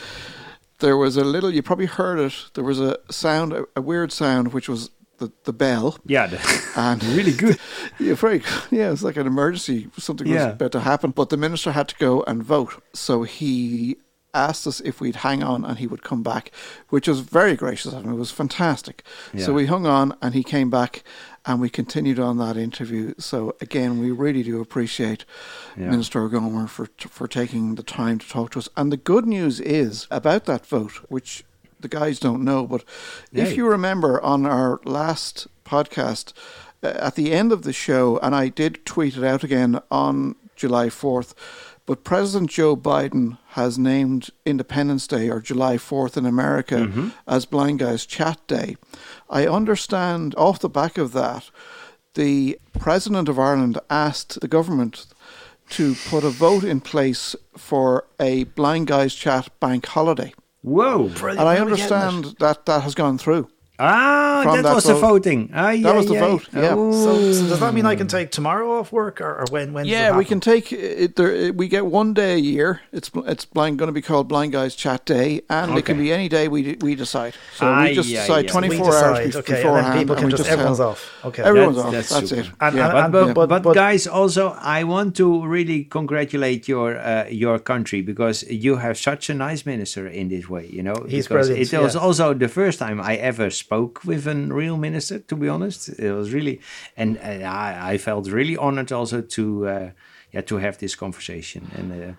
there was a little, you probably heard it, there was a sound, a, a weird sound, which was the, the bell. Yeah, And really good. Yeah, very. Yeah, it's like an emergency. Something Yeah. was about to happen, but the minister had to go and vote. So he asked us if we'd hang on, and he would come back, which was very gracious of him. It was fantastic. So we hung on, and he came back, and we continued on that interview. So again, we really do appreciate Yeah. Minister O'Gorman for for taking the time to talk to us. And the good news is about that vote, which the guys don't know, but if you remember on our last podcast, uh, at the end of the show, and I did tweet it out again on July 4th, but President Joe Biden has named Independence Day or July 4th in America mm-hmm. as Blind Guys Chat Day. I understand off the back of that, the President of Ireland asked the government to put a vote in place for a Blind Guys Chat bank holiday. Whoa. And I understand that that has gone through. Ah, that, that was the vote. voting. Ah, yeah, was the yeah. vote, yeah. So, so does that mean I can take tomorrow off work, or, or when? when Yeah, we can take it. There, we get one day a year. It's it's blind going to be called Blind Guys Chat Day, and it can be any day we we decide. So Aye, we just aye, decide aye. twenty hours decide, bef- okay, and beforehand, then people can we just, just everyone's tell- off. Okay, Everyone's That's- off. that's That's, it. And- yeah. and- But, but, but- but, but- guys, also, I want to really congratulate your uh, your country because you have such a nice minister in this way. You know, He's because brilliant, It was yeah. also the first time I ever spoke with a real minister. To be honest, it was really, and, and I, I felt really honored also to uh, yeah to have this conversation and. Uh,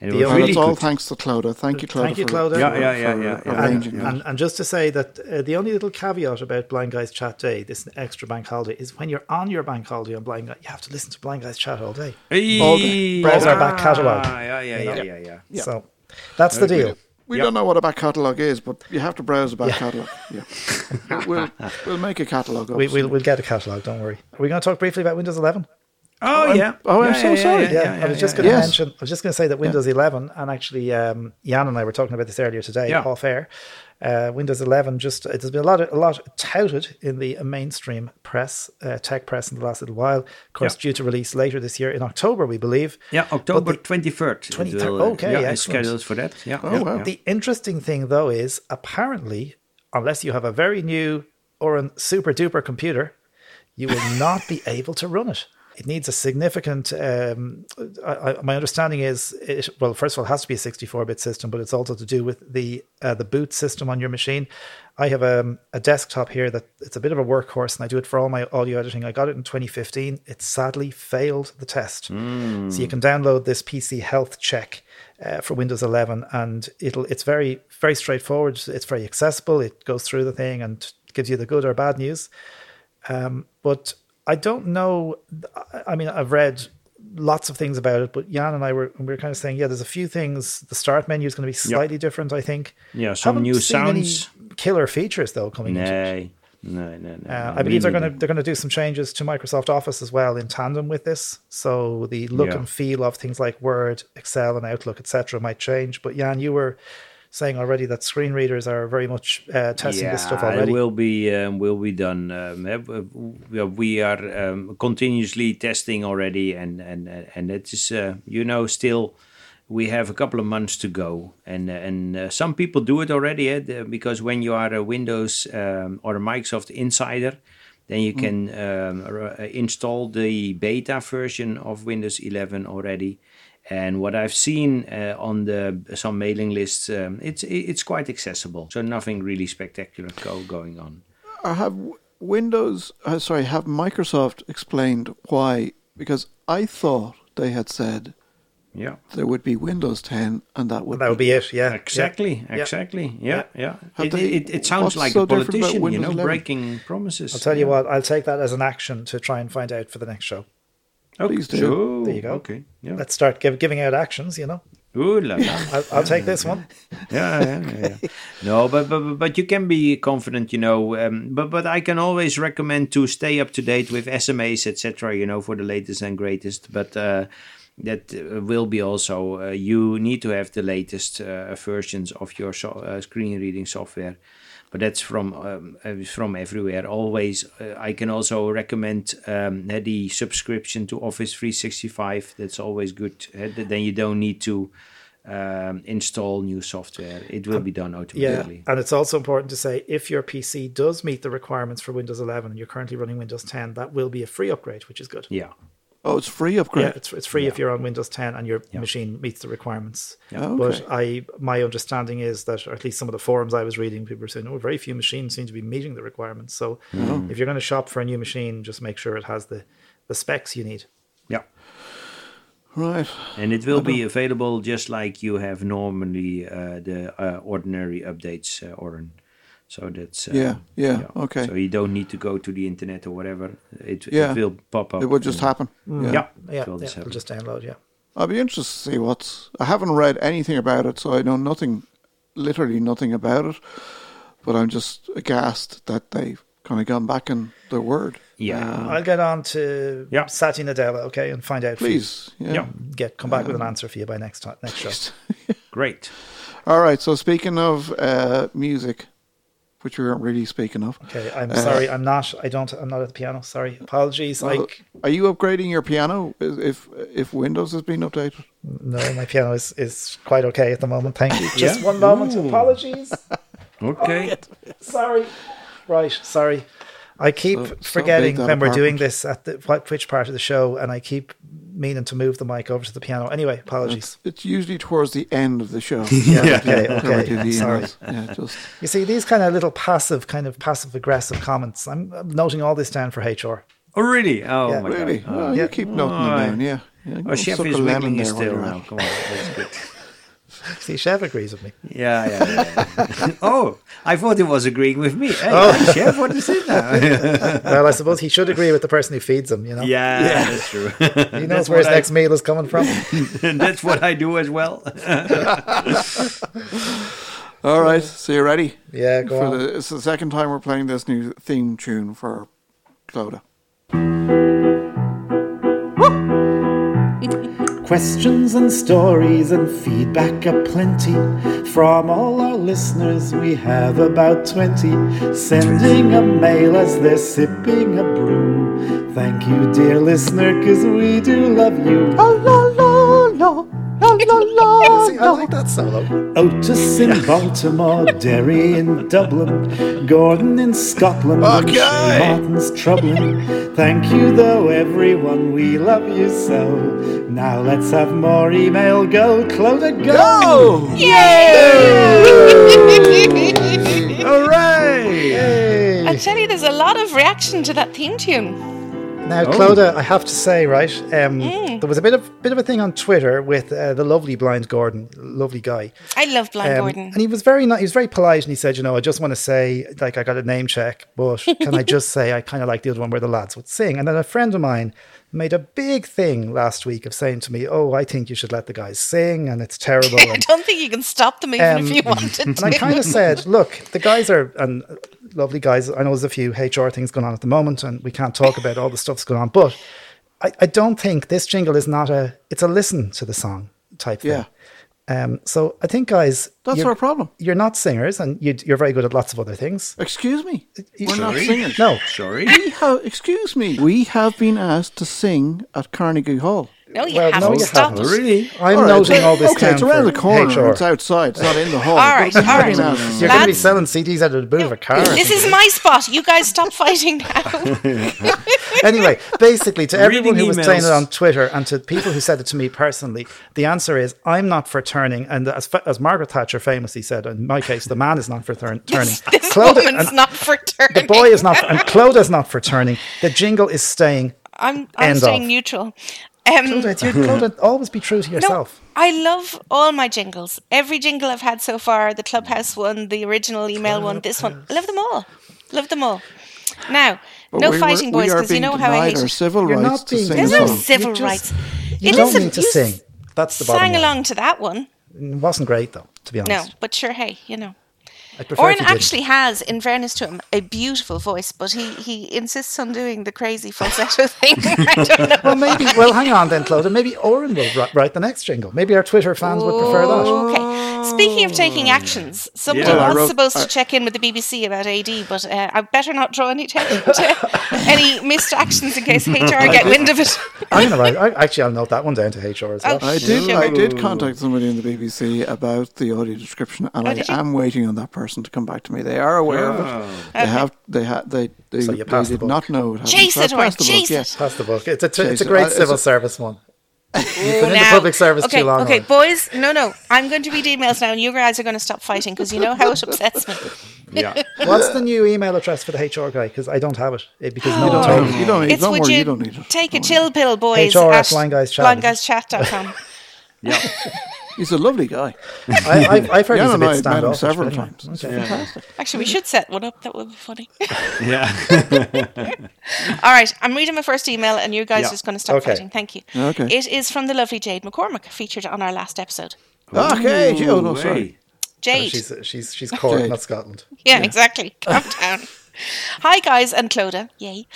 and it The was really it's all good. thanks to Clodagh. Thank you, Clodagh. Thank you, for- Clodagh. Yeah, yeah, yeah, yeah, yeah. And, that. and, and just to say that uh, the only little caveat about Blind Guys Chat Day, this extra bank holiday, is when you're on your bank holiday on Blind Guys, you have to listen to Blind Guys Chat all day. All the- browse our back catalogue. Ah, Yeah, yeah, yeah, know? yeah, yeah. Yeah. So that's the deal. We Yep. don't know what a back catalogue is, but you have to browse a back catalogue. Yeah, we'll we'll make a catalogue. Up We, we'll, we'll get a catalogue, don't worry. Are we going to talk briefly about Windows 11? Oh, yeah. oh, I'm Yeah, so yeah, sorry. Yeah, Yeah, yeah, I was just yeah. going to Yes. mention. I was just going to say that Windows 11, and actually, um, Jan and I were talking about this earlier today, Yeah. off air. Uh, Windows 11 just it has been a lot, a lot touted in the mainstream press, uh, tech press, in the last little while. Of course, Yeah. due to release later this year in October, we believe. Yeah, October 23rd. it 23rd, will, uh, okay, yeah, excellent. scheduled for that. Yeah. Oh, yeah, wow. yeah. The interesting thing, though, is apparently, unless you have a very new or a super duper computer, you will not be able to run it. It needs a significant. Um, I, I, my understanding is, it, well, first of all, it has to be a 64-bit system, but it's also to do with the uh, the boot system on your machine. I have a, a desktop here that it's a bit of a workhorse, and I do it for all my audio editing. I got it in 2015. It sadly failed the test, so you can download this PC Health Check uh, for Windows 11, and it'll it's very very straightforward. It's very accessible. It goes through the thing and gives you the good or bad news. Um, but I don't know. I- mean, I've read lots of things about it, but Jan and I were we were kind of saying, yeah, there's a few things. The start menu is going to be slightly different, I think. Yeah, some Haven't new seen any sounds. killer features though coming into it. No, no, no, no. Uh, I believe they're going to they're going to do some changes to Microsoft Office as well in tandem with this. So the look Yeah. and feel of things like Word, Excel, and Outlook, etc., might change. But Jan, you were saying already that screen readers are very much uh, testing this stuff already. It will be um, will be done. Um, we- are um, continuously testing already, and and and it is uh, you know still we have a couple of months to go, and and uh, some people do it already eh, because when you are a Windows um, or a Microsoft insider, then you can um, uh, install the beta version of Windows 11 already. And what I've seen uh, on the some mailing lists, um, it's it's quite accessible. So nothing really spectacular go, going on. Or have Windows, uh, sorry, have Microsoft explained why? Because I thought they had said Yeah. there would be Windows 10 and that would That would be it. Yeah. Exactly, Yeah. exactly. Yeah, yeah. Have It, they- it, it sounds like so a politician, you know, 11? breaking promises. I'll tell you what. I'll take that as an action to try and find out for the next show. Okay, Please do. sure. There you go. Okay, yeah. Let's start give, giving out actions. You know, Ooh la la. I'll, I'll take this one. yeah, yeah, yeah, yeah. No, but, but but you can be confident, you know. Um, but but I can always recommend to stay up to date with SMAs, etc. You know, for the latest and greatest. But uh, that uh, will be also uh, you need to have the latest uh, versions of your so- uh, screen reading software. But that's from um, uh, from everywhere. Always, uh, I can also recommend um, the subscription to Office 365. That's always good. Uh, then you don't need to um, install new software. It will be done automatically. Yeah, automatically. and it's also important to say if your PC does meet the requirements for Windows 11 and you're currently running Windows 10, that will be a free upgrade, which is good. Yeah. Oh, it's free upgrade. Yeah, it's, it's free if you're on Windows 10 and your machine meets the requirements. Okay. But I, my understanding is that, or at least some of the forums I was reading, people were saying, "Oh, very few machines seem to be meeting the requirements." So, if you're going to shop for a new machine, just make sure it has the the specs you need. Yeah. Right. And it will be available just like you have normally uh, the uh, ordinary updates, uh, Oren. So that's uh, Yeah, yeah, okay. So you don't need to go to the internet or whatever. It, Yeah. it will pop up. It would just and- happen. Yeah. Yeah, Yeah, it will yeah just it'll happen. just download. Yeah, I'd be interested to see what's. I haven't read anything about it, so I know nothing, literally nothing about it. But I'm just aghast that they've kind of gone back in their word. Yeah. I'll get on to Yeah. Satya Nadella, okay, and find out. for you. Please. Yeah. Yeah. get come back with an answer for you by next time, next show. Great. All right. So speaking of uh, music, which we weren't really speaking of, Okay, I'm sorry, I'm not. I don't. I'm not at the piano. Sorry, apologies. well, like, are you upgrading your piano if if Windows has been updated? no, my piano is, is quite okay at the moment. Thank you. Just Yeah? one moment. Ooh. Apologies. Okay. sorry. Right. Sorry. I keep So- so forgetting big that when we're doing this at the what, which part of the show, and I keep meaning to move the mic over to the piano. Anyway, apologies. It's usually towards the end of the show. Yeah. Okay. That we do Okay. the Sorry. Yeah, just You see, these kind of little passive, kind of passive aggressive comments. I'm, I'm noting all this down for HR. Oh, really? Oh, Yeah. my really. God. Oh, Yeah. you keep noting them Oh, down. Yeah. yeah Oh, chef suck is a lemon wiggling his there still now. Come on, that's good. See, Chef agrees with me. Yeah, yeah, yeah. yeah. oh, I thought he was agreeing with me. Hey, Oh. hi, chef, what is it now? Well, I suppose he should agree with the person who feeds him. You know, yeah, that's true. he knows where his I- next meal is coming from. and that's what I do as well. All right. So you're ready? Yeah, go for on. the, it's the second time we're playing this new theme tune for Clodagh. Questions and stories and feedback aplenty from all our listeners. We have about 20 sending a mail as they're sipping a brew. Thank you, dear listener, because we do love you. See, I like that solo. Otis in Baltimore, Derry in Dublin, Gordon in Scotland, and Okay. Martin's troubling. Thank you, though, everyone, we love you so. Now let's have more email go, Clodagh, go! Yay! Hooray! I tell you, there's a lot of reaction to that theme tune. Now, Clodagh, I have to say, right, um, there was a bit of bit of a thing on Twitter with uh, the lovely blind Gordon, lovely guy. I love Blind Um, Gordon. And he was very nice. He was very polite, and he said, "You know, I just want to say, like, I got a name check, but can I just say I kind of like the other one where the lads would sing?" And then a friend of mine made a big thing last week of saying to me, "Oh, I think you should let the guys sing, and it's terrible." I and, don't think you can stop them even Um, if you wanted and I kind of said, "Look, the guys are and lovely guys. I know there's a few HR things going on at the moment, and we can't talk about all the stuff that's going on, but." I, I don't think this jingle is not a it's a listen to the song type thing. Yeah. Um, so I think guys That's our problem. you're not singers and you, you're very good at lots of other things. Excuse me. We're not Sorry? singers. No, Sorry? We have, excuse me. We have been asked to sing at Carnegie Hall. No, you Well, haven't. no, you Stop haven't. Really? I'm All right, noting all this okay, down it's around the corner. HR. It's outside. It's not in the hall. All right, But all right. now- You're going to be selling CDs out of the boot of a car. This is my spot. You guys stop fighting now. anyway, basically, to everyone who Reading was saying it on Twitter and to people who said it to me personally, the answer is I'm not for turning. And as, as Margaret Thatcher famously said, in my case, the man is not for turn- turning. this Clodagh- woman's and not for turning. the boy is not, and Clodagh's not for turning. The jingle is staying. I'm, I'm staying of. neutral. Um, Clodagh, it's your- always be true to no, yourself. I love all my jingles. Every jingle I've had so far, the Clubhouse one, the original email one, this one. I love them all. Love them all. Now, But no we fighting, we boys, because you know how I hate our it. civil You're rights not to being sing There's no civil You just- rights. You It don't is a- need to sing. That's the bottom Sang line. along to that one. It wasn't great, though, to be honest. No, but sure, hey, you know. I Oren if you didn't. actually has, in fairness to him, a beautiful voice, but he, he insists on doing the crazy falsetto thing. I don't know. Well, maybe. Well, hang on then, Clodagh. Maybe Oren will write, write the next jingle. Maybe our Twitter fans would prefer that. Okay. Speaking of taking actions, somebody Yeah. Was wrote- supposed I- to check in with the BBC about AD, but uh, I better not draw any attention to any missed actions in case HR get wind of it. I'm gonna write. I, actually, I'll note that one down to HR as well. Oh, I did. Sure. I did contact somebody in the BBC about the audio description, and I Oh, did you? am waiting on that person to come back to me. They are aware of it. They have. They had. They. They, So you they passed the did book. not know it. happened. Chase So I it, Oren, passed the book, chase yeah. it. That's the book. It's a, it's a Jeez, great I- civil a- service one. You've been in the Now- public service okay, too long. Okay, Oren. boys, no, no. I'm going to read emails now, and you guys are going to stop fighting because you know how it upsets me. Yeah. What's the new email address for the HR guy? Because I don't have it eh, because no You one don't told need- me. you don't need. It's Don't would worry. you You don't need it. take a chill pill, boys, HR at at blindguyschat. blindguyschat.com. Yeah. Worry. He's a lovely guy. I, I, I've heard Jan he's a and I bit have met him several but times. It's Okay. fantastic. Actually, we should set one up. That would be funny. Yeah. All right, I'm reading my first email, and you guys Yeah. are just going to stop Okay. fighting. Thank you. Okay. It is from the lovely Jade McCormick, featured on our last episode. Okay. gee, Oh no, sorry. hey. Jade. She's she's she's Cork, Jade. not Scotland. yeah, exactly. Calm down. Hi, guys, and Clodagh. Yay.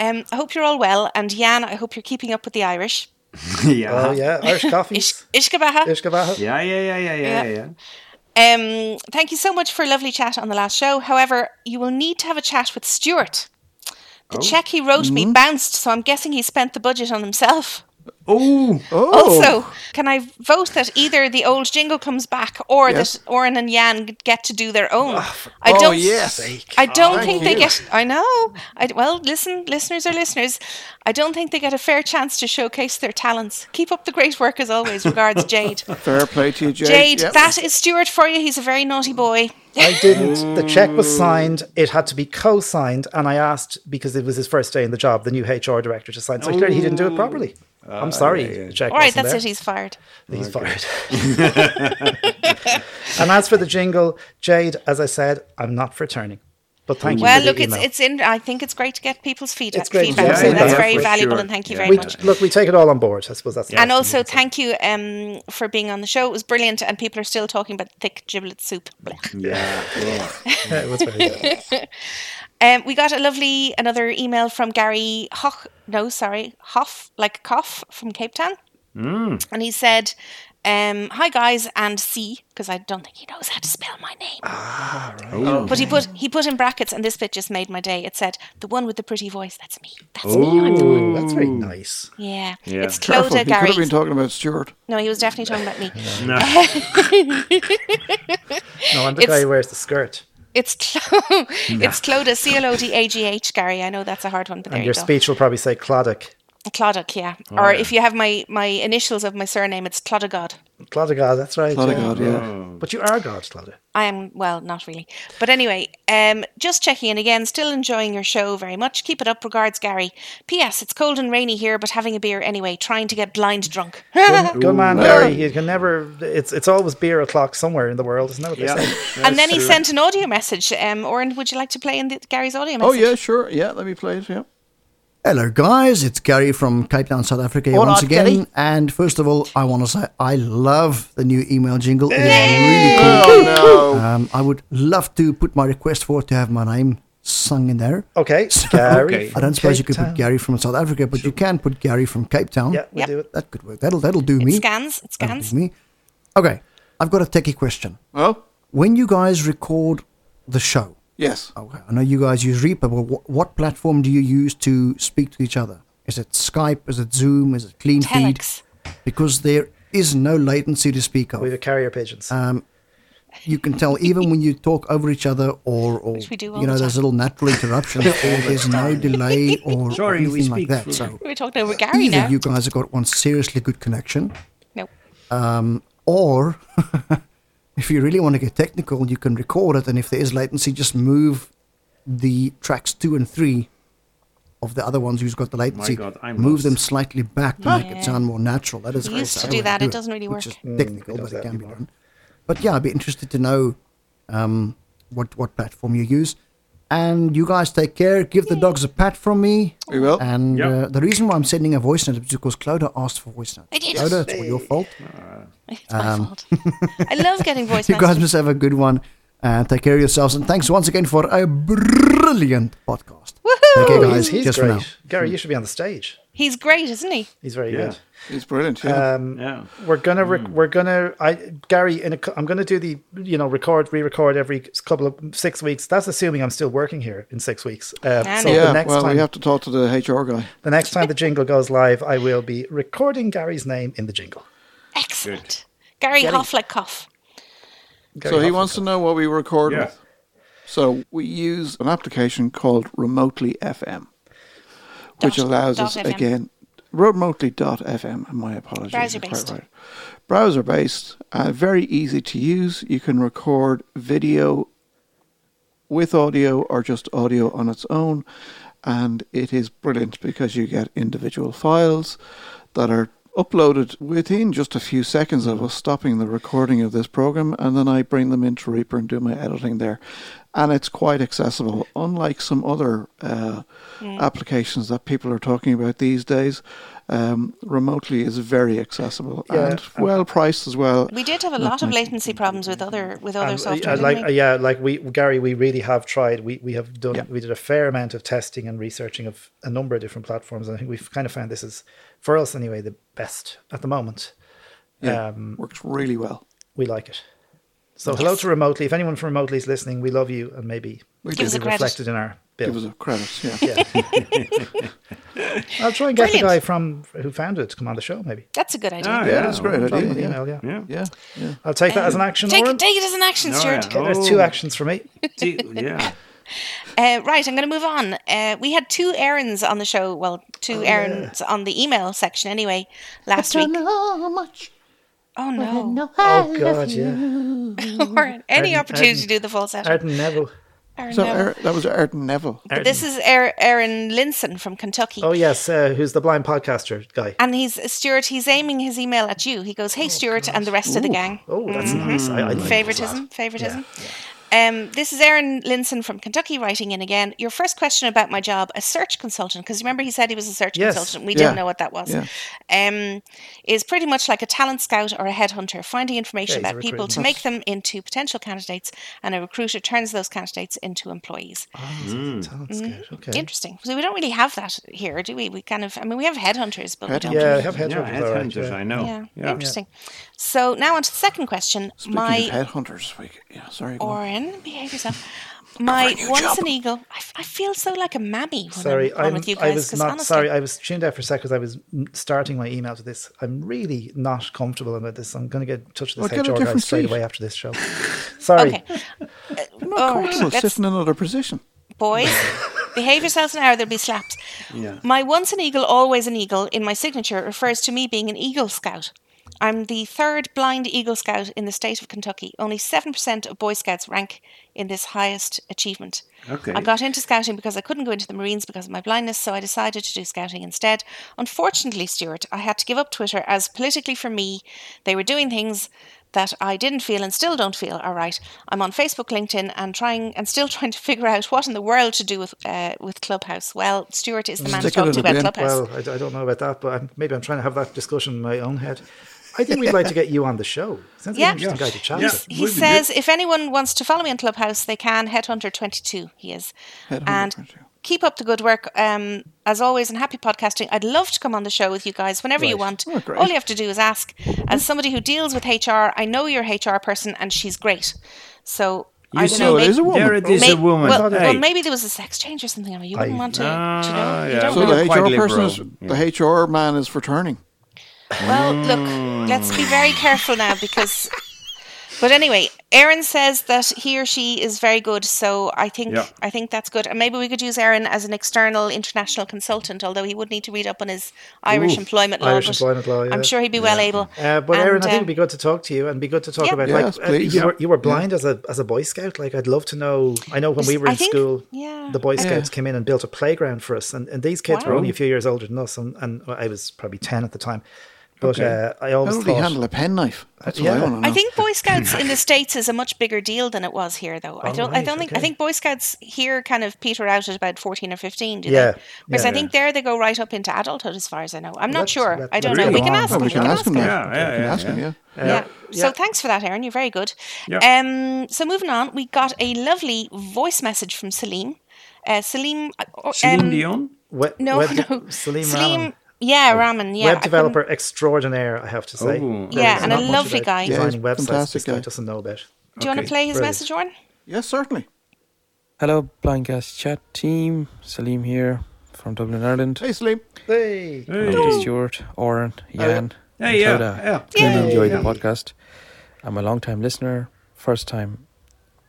Um, I hope you're all well. And Jan, I hope you're keeping up with the Irish. yeah. Oh yeah, Irish coffee. Ish- Ishkabaha. Ishkabaha. Yeah, yeah, yeah, yeah, yeah, Yeah. yeah. Um, thank you so much for a lovely chat on the last show. However, you will need to have a chat with Stuart. The check he wrote me bounced, so I'm guessing he spent the budget on himself. Oh, Oh. Also, can I vote that either the old jingle comes back or Yes. that Oren and Jan get to do their own? Ah, I oh, don't. yes. I don't Thank think they you. get. I know. I, well, listen, listeners are listeners. I don't think they get a fair chance to showcase their talents. Keep up the great work as always. Regards, Jade. Fair play to you, Jade. Jade, Yep. that is Stuart for you. He's a very naughty boy. I didn't. The check was signed. It had to be co-signed, and I asked because it was his first day in the job, the new HR director to sign. So clearly he didn't do it properly. I'm sorry. The check All right, that's there. it. He's fired. He's fired. and as for the jingle, Jade, as I said, I'm not for turning. But thank you. Well, look, it's email. it's in. I think it's great to get people's feedback. It's great to feedback. get so feedback, that's yeah, very valuable, sure. and thank you Yeah. very we, much. look, we take it all on board. I suppose that's. the And also, thing thank you um, for being on the show. It was brilliant, and people are still talking about thick giblet soup. Blech. yeah. yeah. it was very good. Um, we got a lovely another email from Gary Hoch. No, sorry, Hoff, like cough from Cape Town, and he said, um, "Hi guys, and C," because I don't think he knows how to spell my name. Oh. But he put he put in brackets, and this bit just made my day. It said, "The one with the pretty voice. That's me. That's me. I'm the one." That's very nice. Yeah, Yeah. it's Careful. Clodagh He could have been talking about Stuart. no, he was definitely talking about me. No. No, I'm the It's- guy who wears the skirt. It's Clo- it's Clodagh, C L O D A G H, Gary. I know that's a hard one, but there And you your go. speech will probably say Clodagh. Clodagh, yeah. or if you have my my initials of my surname, it's Clodagh God. Clodagh that's right. Lot of yeah. God, yeah. But you are God, Clodagh. I am well, not really, but anyway, um, just checking in again. Still enjoying your show very much. Keep it up. Regards, Gary. P.S. It's cold and rainy here, but having a beer anyway. Trying to get blind drunk. Good, good man, Gary. You can never. It's it's always beer o'clock somewhere in the world, isn't that what they Yeah. say? and then he sent an audio message. Um, Oren, would you like to play in the, Gary's audio Oh yeah, sure. Yeah, let me play it. Yeah. Hello, guys. It's Gary from Cape Town, South Africa All once right, again. Gary. And first of all, I want to say I love the new email jingle. It is really cool. Oh no. Um, I would love to put my request forward to have my name sung in there. Okay, Gary. Okay. I don't suppose you could Town. put Gary from South Africa, but you can put Gary from Cape Town. Yeah, we'll Yep. do it. That could work. That'll that'll do It me. scans. It That'll scans. do me. Okay, I've got a techie question. Oh When you guys record the show, yes. okay, I know you guys use Reaper, but wh- what platform do you use to speak to each other? Is it Skype? Is it Zoom? Is it Clean Feed? Telex. Because there is no latency to speak of. We have carrier pigeons. Um, you can tell even when you talk over each other or, or Which we do all you know the there's time. little natural interruptions or there's no delay or, or Sorry, we anything like that. So We're talking over Gary either now. you guys have got one seriously good connection, no. or if you really want to get technical, you can record it, and if there is latency, just move the tracks two and three of the other ones who's got the latency. God, I'm move lost. them slightly back to make it sound more natural. That is We how used to I do would that. It it, doesn't really which work. is technical, we but it that can be done. But yeah, I'd be interested to know um, what what platform you use. And you guys take care. Give the dogs a pat from me. We will. And Yep. uh, the reason why I'm sending a voice note is because Clodagh asked for voice note. I did. Clodagh, it's all your fault. It's my fault. I love getting voice You guys must have a good one. Uh, take care of yourselves. And thanks once again for a brilliant podcast. Take care, Woohoo! guys. He's Just great. Gary, you should be on the stage. He's great, isn't he? He's very Yeah. good. He's brilliant. Yeah. Um, Yeah. We're gonna rec- we're gonna I Gary in a, cou- I'm gonna do the you know record re-record every couple of six weeks. That's assuming I'm still working here in six weeks. Uh, so yeah. the next well, time we have to talk to the HR guy. the next time the jingle goes live, I will be recording Gary's name in the jingle. Excellent. Gary Gary. Hofflekoff. So he wants to know what we record Yeah. with. So we use an application called Remotely FM, which Dot- allows dot us FM. again remotely.fm. My apologies. Browser based. right. Browser based, uh, very easy to use. You can record video with audio or just audio on its own, and it is brilliant because you get individual files that are uploaded within just a few seconds of us stopping the recording of this program, and then I bring them into Reaper and do my editing there. And it's quite accessible, unlike some other uh, applications that people are talking about these days. Um, remotely is very accessible Yeah, and well priced as well. We did have a lot of latency problems with other with other And, uh, software. uh, didn't like we? uh, yeah, like we Gary, we really have tried. We we have done. Yeah. We did a fair amount of testing and researching of a number of different platforms. And I think we've kind of found this is, for us anyway, the best at the moment. Yeah, Um, works really well. we like it. So hello to remotely. If anyone from remotely is listening, we love you, and maybe We Give do. us a be credit. reflected in our bill. Give us a credit, yeah. Yeah. I'll try and get Brilliant. the guy from who founded it to come on the show. Maybe. That's a good idea. Ah, Yeah, that's a great idea. Yeah. email, yeah. Yeah. Yeah, yeah. I'll take that as an action. Take, Oren. it- take it as an action, Oh, Stuart. yeah. Okay, there's two actions for me. See, yeah. Uh, right, I'm going to move on. Uh, we had two errands on the show. Well, two errands on the email section anyway last week. Oh no! Oh God, yeah. or any Arden- opportunity Arden- to do the falsetto. Arden Neville. Aaron So Neville. Er- that was Arden Neville. But this is Er- Aaron Linson from Kentucky. Oh yes, uh, who's the blind podcaster guy? And he's Stuart. He's aiming his email at you. He goes, "Hey, Stuart, and the rest of the gang." Oh, that's Mm-hmm. nice. I, I like favoritism, favoritism. Um, this is Aaron Linson from Kentucky writing in again. Your first question about my job, a search consultant, because remember he said he was a search Yes. consultant. We Yeah. didn't know what that was. Yeah. Um, is pretty much like a talent scout or a headhunter, finding information Yeah, about people to make them into potential candidates, and a recruiter turns those candidates into employees. Talent scout. Okay. Interesting. So we don't really have that here, do we? We kind of, I mean, we have headhunters, but we don't. Yeah, I really- have Yeah, headhunters. all right, headhunters, yeah. I know. yeah, Yeah. interesting. So now on to the second question. Speaking my of headhunters, we, yeah, sorry. go on. Oren, behave yourself. My new once job. an eagle. I, f- I feel so like a mammy when Sorry, I'm on I'm, with you I guys. was 'cause not honestly, sorry. I was tuned out for a sec because I was starting my email to this. I'm really not comfortable about this. I'm going to get in touch with this get a HR guy different straight seat. away after this show. Sorry. Okay. You're not comfortable let's- sitting in another position. boys, behave yourselves now. There'll be slaps. Yeah. My once an eagle, always an eagle in my signature refers to me being an Eagle Scout. I'm the third blind Eagle Scout in the state of Kentucky. Only 7% of Boy Scouts rank in this highest achievement. Okay. I got into scouting because I couldn't go into the Marines because of my blindness, so I decided to do scouting instead. Unfortunately, Stuart, I had to give up Twitter as politically for me, they were doing things that I didn't feel and still don't feel are right. I'm on Facebook, LinkedIn, and trying and still trying to figure out what in the world to do with uh, with Clubhouse. Well, Stuart is the man to talk to about. Clubhouse. Well, I, I don't know about that, but I'm, maybe I'm trying to have that discussion in my own head. I think we'd like to get you on the show. Sounds Yeah. like an interesting guy to chat Yeah. to. He Would be says if anyone wants to follow me on Clubhouse, they can. Headhunter22, he is. Headhunter and keep up the good work. Um, as always, and happy podcasting. I'd love to come on the show with you guys whenever you want. Oh. All you have to do is ask. As somebody who deals with HR, I know you're a HR person, and she's great. So I don't know. it maybe, is a woman. There it is may- a woman. Well, Hey. well, maybe there was a sex change or something. I mean, you wouldn't I- want to. do you know, Ah, you don't So the HR person liberal, is the HR man is for turning. Well, look, let's be very careful now because. But anyway, Aaron says that he or she is very good, so I think Yeah. I think that's good. And maybe we could use Aaron as an external international consultant, although he would need to read up on his Irish Ooh, employment law. Irish employment law, yeah. I'm sure he'd be well able. Uh, but And, Aaron, I think uh, it'd be good to talk to you and be good to talk Yeah. about Yes, like uh, you were you were blind as a as a Boy Scout. Like I'd love to know. I know when we were in think- school, yeah. the Boy Yeah. Scouts came in and built a playground for us, and, and these kids were only a few years older than us, and, and I was probably ten at the time. But Okay. uh, I How always would he thought handle a penknife? That's what. I want to know. I think Boy Scouts in the states is a much bigger deal than it was here, though. I Oh, don't. I don't think. I think Boy Scouts here kind of peter out at about fourteen or fifteen. Do Yeah, they? Whereas yeah. I think there they go right up into adulthood, as far as I know. I'm not sure. I don't let's know. We can ask Oh, them. we can ask him. them. Yeah, Yeah, yeah, we can ask him. yeah. Yeah. Yeah. So yeah. thanks for that, Aaron. You're very good. Yeah. Um. So moving on, we got a lovely voice message from Salim. Uh, Salim. uh, Celine um, Dion. we- No, web, no. Salim, Salim. Rahman, Yeah, Raman. Yeah. Web couldn't- developer extraordinaire. I have to say, Oh. There Yeah, and a lovely guy. Yeah, Designing websites fantastic this guy guy. doesn't know about. Do you want to play his Brilliant. message, Oren? Yes, certainly. Hello, Blind Guys Chat team. Salim here from Dublin, Ireland. Hey, Salim. Hey, Lovely Stuart, Oren, Jan, Hey, yeah, Clodagh. yeah. Really enjoy Yeah. the podcast. I'm a long time listener. First time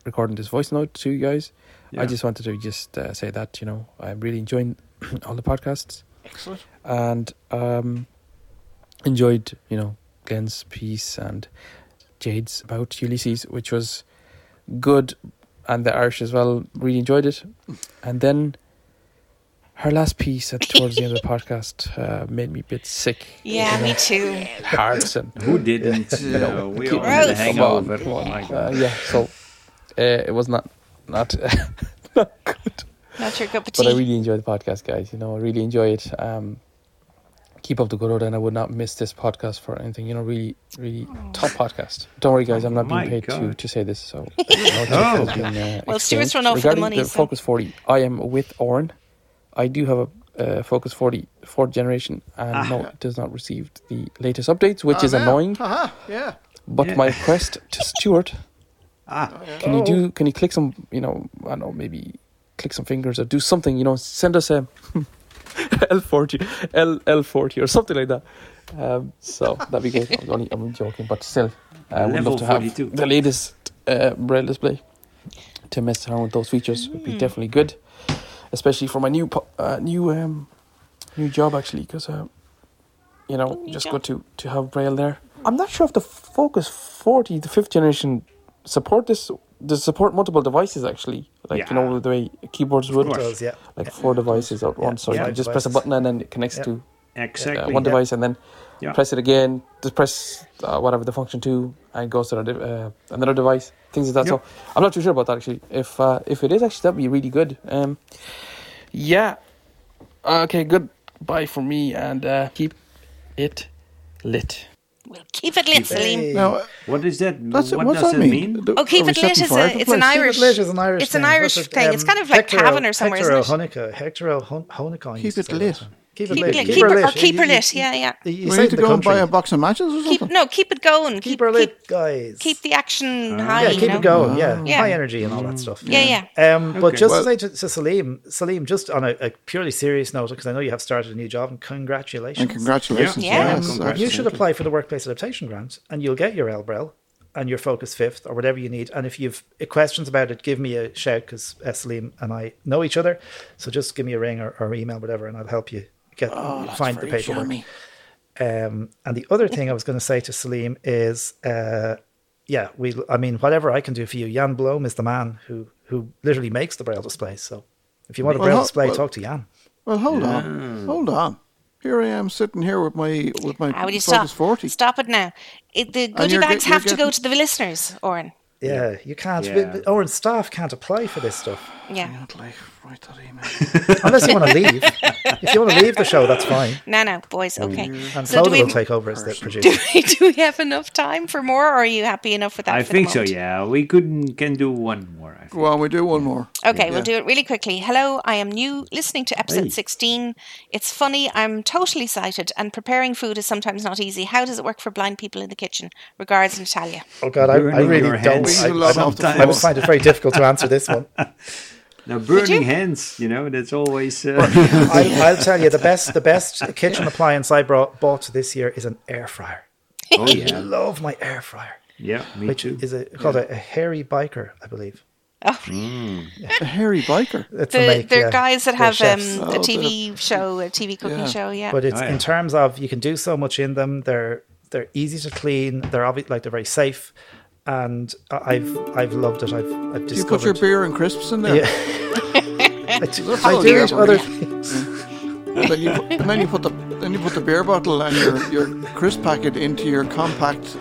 recording this voice note to you guys. Yeah. I just wanted to just uh, say that you know I'm really enjoying all the podcasts Excellent. and um, enjoyed you know Glenn's piece and Jade's about Ulysses, which was good, and the Irish as well. Really enjoyed it, and then her last piece at towards the end of the podcast uh, made me a bit sick. Yeah, you me too. Hearts and Who didn't? Uh, we all had a Gross. Oh on. my uh, god. yeah. So uh, it was not not not good. Not your cup of But I really enjoy the podcast, guys. You know, I really enjoy it. Um, keep up the good work, and I would not miss this podcast for anything. You know, really, really top podcast. Don't worry, guys. I'm not being My paid to, God. to say this. So, you know, it Oh. has been, uh, Well, Stuart's run off with the money, The so- Focus 40. I am with Oren. I do have a uh, Focus 40 fourth generation, and Ah. no, it does not receive the latest updates, which is Ah, yeah. annoying. Haha, yeah. But Yeah. my request to Stuart Ah, can you do? Can you click some? You know, I don't know, maybe click some fingers or do something. You know, send us a L forty, L L forty or something like that. Um, so that'd be great. I'm only, I'm joking, but still, I would love to have the latest uh, braille display to mess around with those features. Would be definitely good, especially for my new po- uh, new um, new job actually, because uh, you know, new just job. good to to have braille there. I'm not sure if the Focus 40, the fifth generation, support this. Does support multiple devices actually, like you know the way keyboards would, does, yeah. like four devices at Yeah, once. So yeah. you can just press a button and then it connects Yeah. to uh, exactly. one device, and then Yeah. press it again. Just press uh, whatever the function two, and it goes to another, uh, another device. Things like that. Yep. So I'm not too sure about that actually. If uh, if it is actually, that'd be really good. Um, yeah. Okay. Good. Bye for me, and uh, keep it lit. We'll keep it lit, Salim. Now, What is that? that's what does that that mean? mean? Oh, keep it lit is a, it's an place? Keep it Irish. lit is an Irish It's an. Irish it, thing. um, it's kind of like Hector Cavan or somewhere, Hector isn't it? Ó hEochagáin. Hector Ó hEochagáin. Keep it say lit. That. Keep it Keep lit. it lit. Keep Keep her her- lit. or keep her You- lit, yeah, yeah. you- you We need to the go and buy a box of matches or Keep something. no, keep it going. Keep Keep her keep, lit, guys. keep the action high. yeah, you keep know? it going. Yeah. Yeah. high energy and all that stuff. Yeah, Um, but just Well- to say to, to Salim, Salim, just on a, a purely serious note, because I know you have started a new job, and congratulations. And congratulations. Yeah. Yeah. Yes, Um, absolutely. you should apply for the workplace adaptation grant, and you'll get your LBREL and your Focus Fifth or whatever you need. And if you've questions about it, give me a shout because uh, Salim and I know each other. So just give me a ring or, or email, whatever, and I'll help you get Oh, find the very paperwork. Um, and the other thing I was going to say to Salim is, uh, yeah, we. I mean, whatever I can do for you, Jan Blom is the man who who literally makes the braille displays. So if you want a Well, braille ho- display, well- talk to Jan. Well, hold on, hold on. Here I am sitting here with my with my How would you Focus stop? 40. Stop it now. It, the goodie bags get- you're have to go to the listeners, Oren. Yeah, you can't. Yeah. Orange staff can't apply for this stuff Yeah. Not like write that email. unless you want to leave. if you want to leave the show, that's fine. No, no, boys. Mm. Okay. And So do Clodagh we, will take over as the do producer. we do we have enough time for more, or are you happy enough with that? I for think the so. Yeah, we could can do one more. more. I think. Go we do one more. Okay, Yeah. we'll do it really quickly. Hello, I am new listening to episode Hey. 16. It's funny, I'm totally sighted, and preparing food is sometimes not easy. How does it work for blind people in the kitchen? Regards, Natalia. Oh God, I, I really don't. I, We do a lot I, I floor. would find it very difficult to answer this one. Now, burning you? hands, you know, that's always. Uh, I, I'll tell you the best the best kitchen appliance I brought bought this year is an air fryer. oh, yeah, I love my air fryer, Yeah, me which too. is a, called a, a hairy biker, I believe. Oh, A hairy biker. It's a the, make, they're yeah. guys that have um, chefs. a Oh, TV show, a TV cooking Yeah. show, yeah. but it's Oh, yeah. in terms of you can do so much in them. They're they're easy to clean. They're obviously like they're very safe, and I- I've I've loved it. I've I've Do you put your beer and crisps in there? Yeah. I do, I do other things. And then you put, and then you put the then you put the beer bottle and your your crisp packet into your compact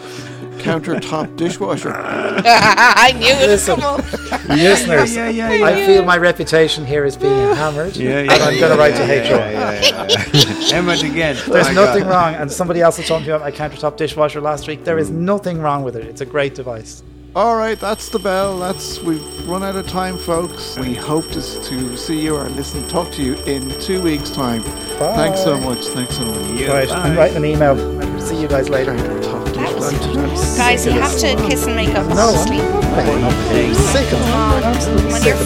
countertop dishwasher. I knew it would Listen. come up. Listeners, yeah, yeah, yeah. I feel my reputation here is being hammered, Yeah, and I'm going to write to HR. Hammer it again. Oh There's My nothing God. wrong, and somebody else was talking about my countertop dishwasher last week. There is nothing wrong with it. It's a great device. All right, that's the bell. That's we've run out of time, folks. We hope to, to see you or listen, talk to you in two weeks' time. Thanks so much. Thanks so much. Yeah, right, bye. I'm writing an email. See you guys later. Countertop dishwasher. Guys, you have to kiss and make up No, I'm sleep. not sick of it. When sick you're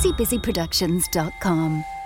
busybusyproductions.com.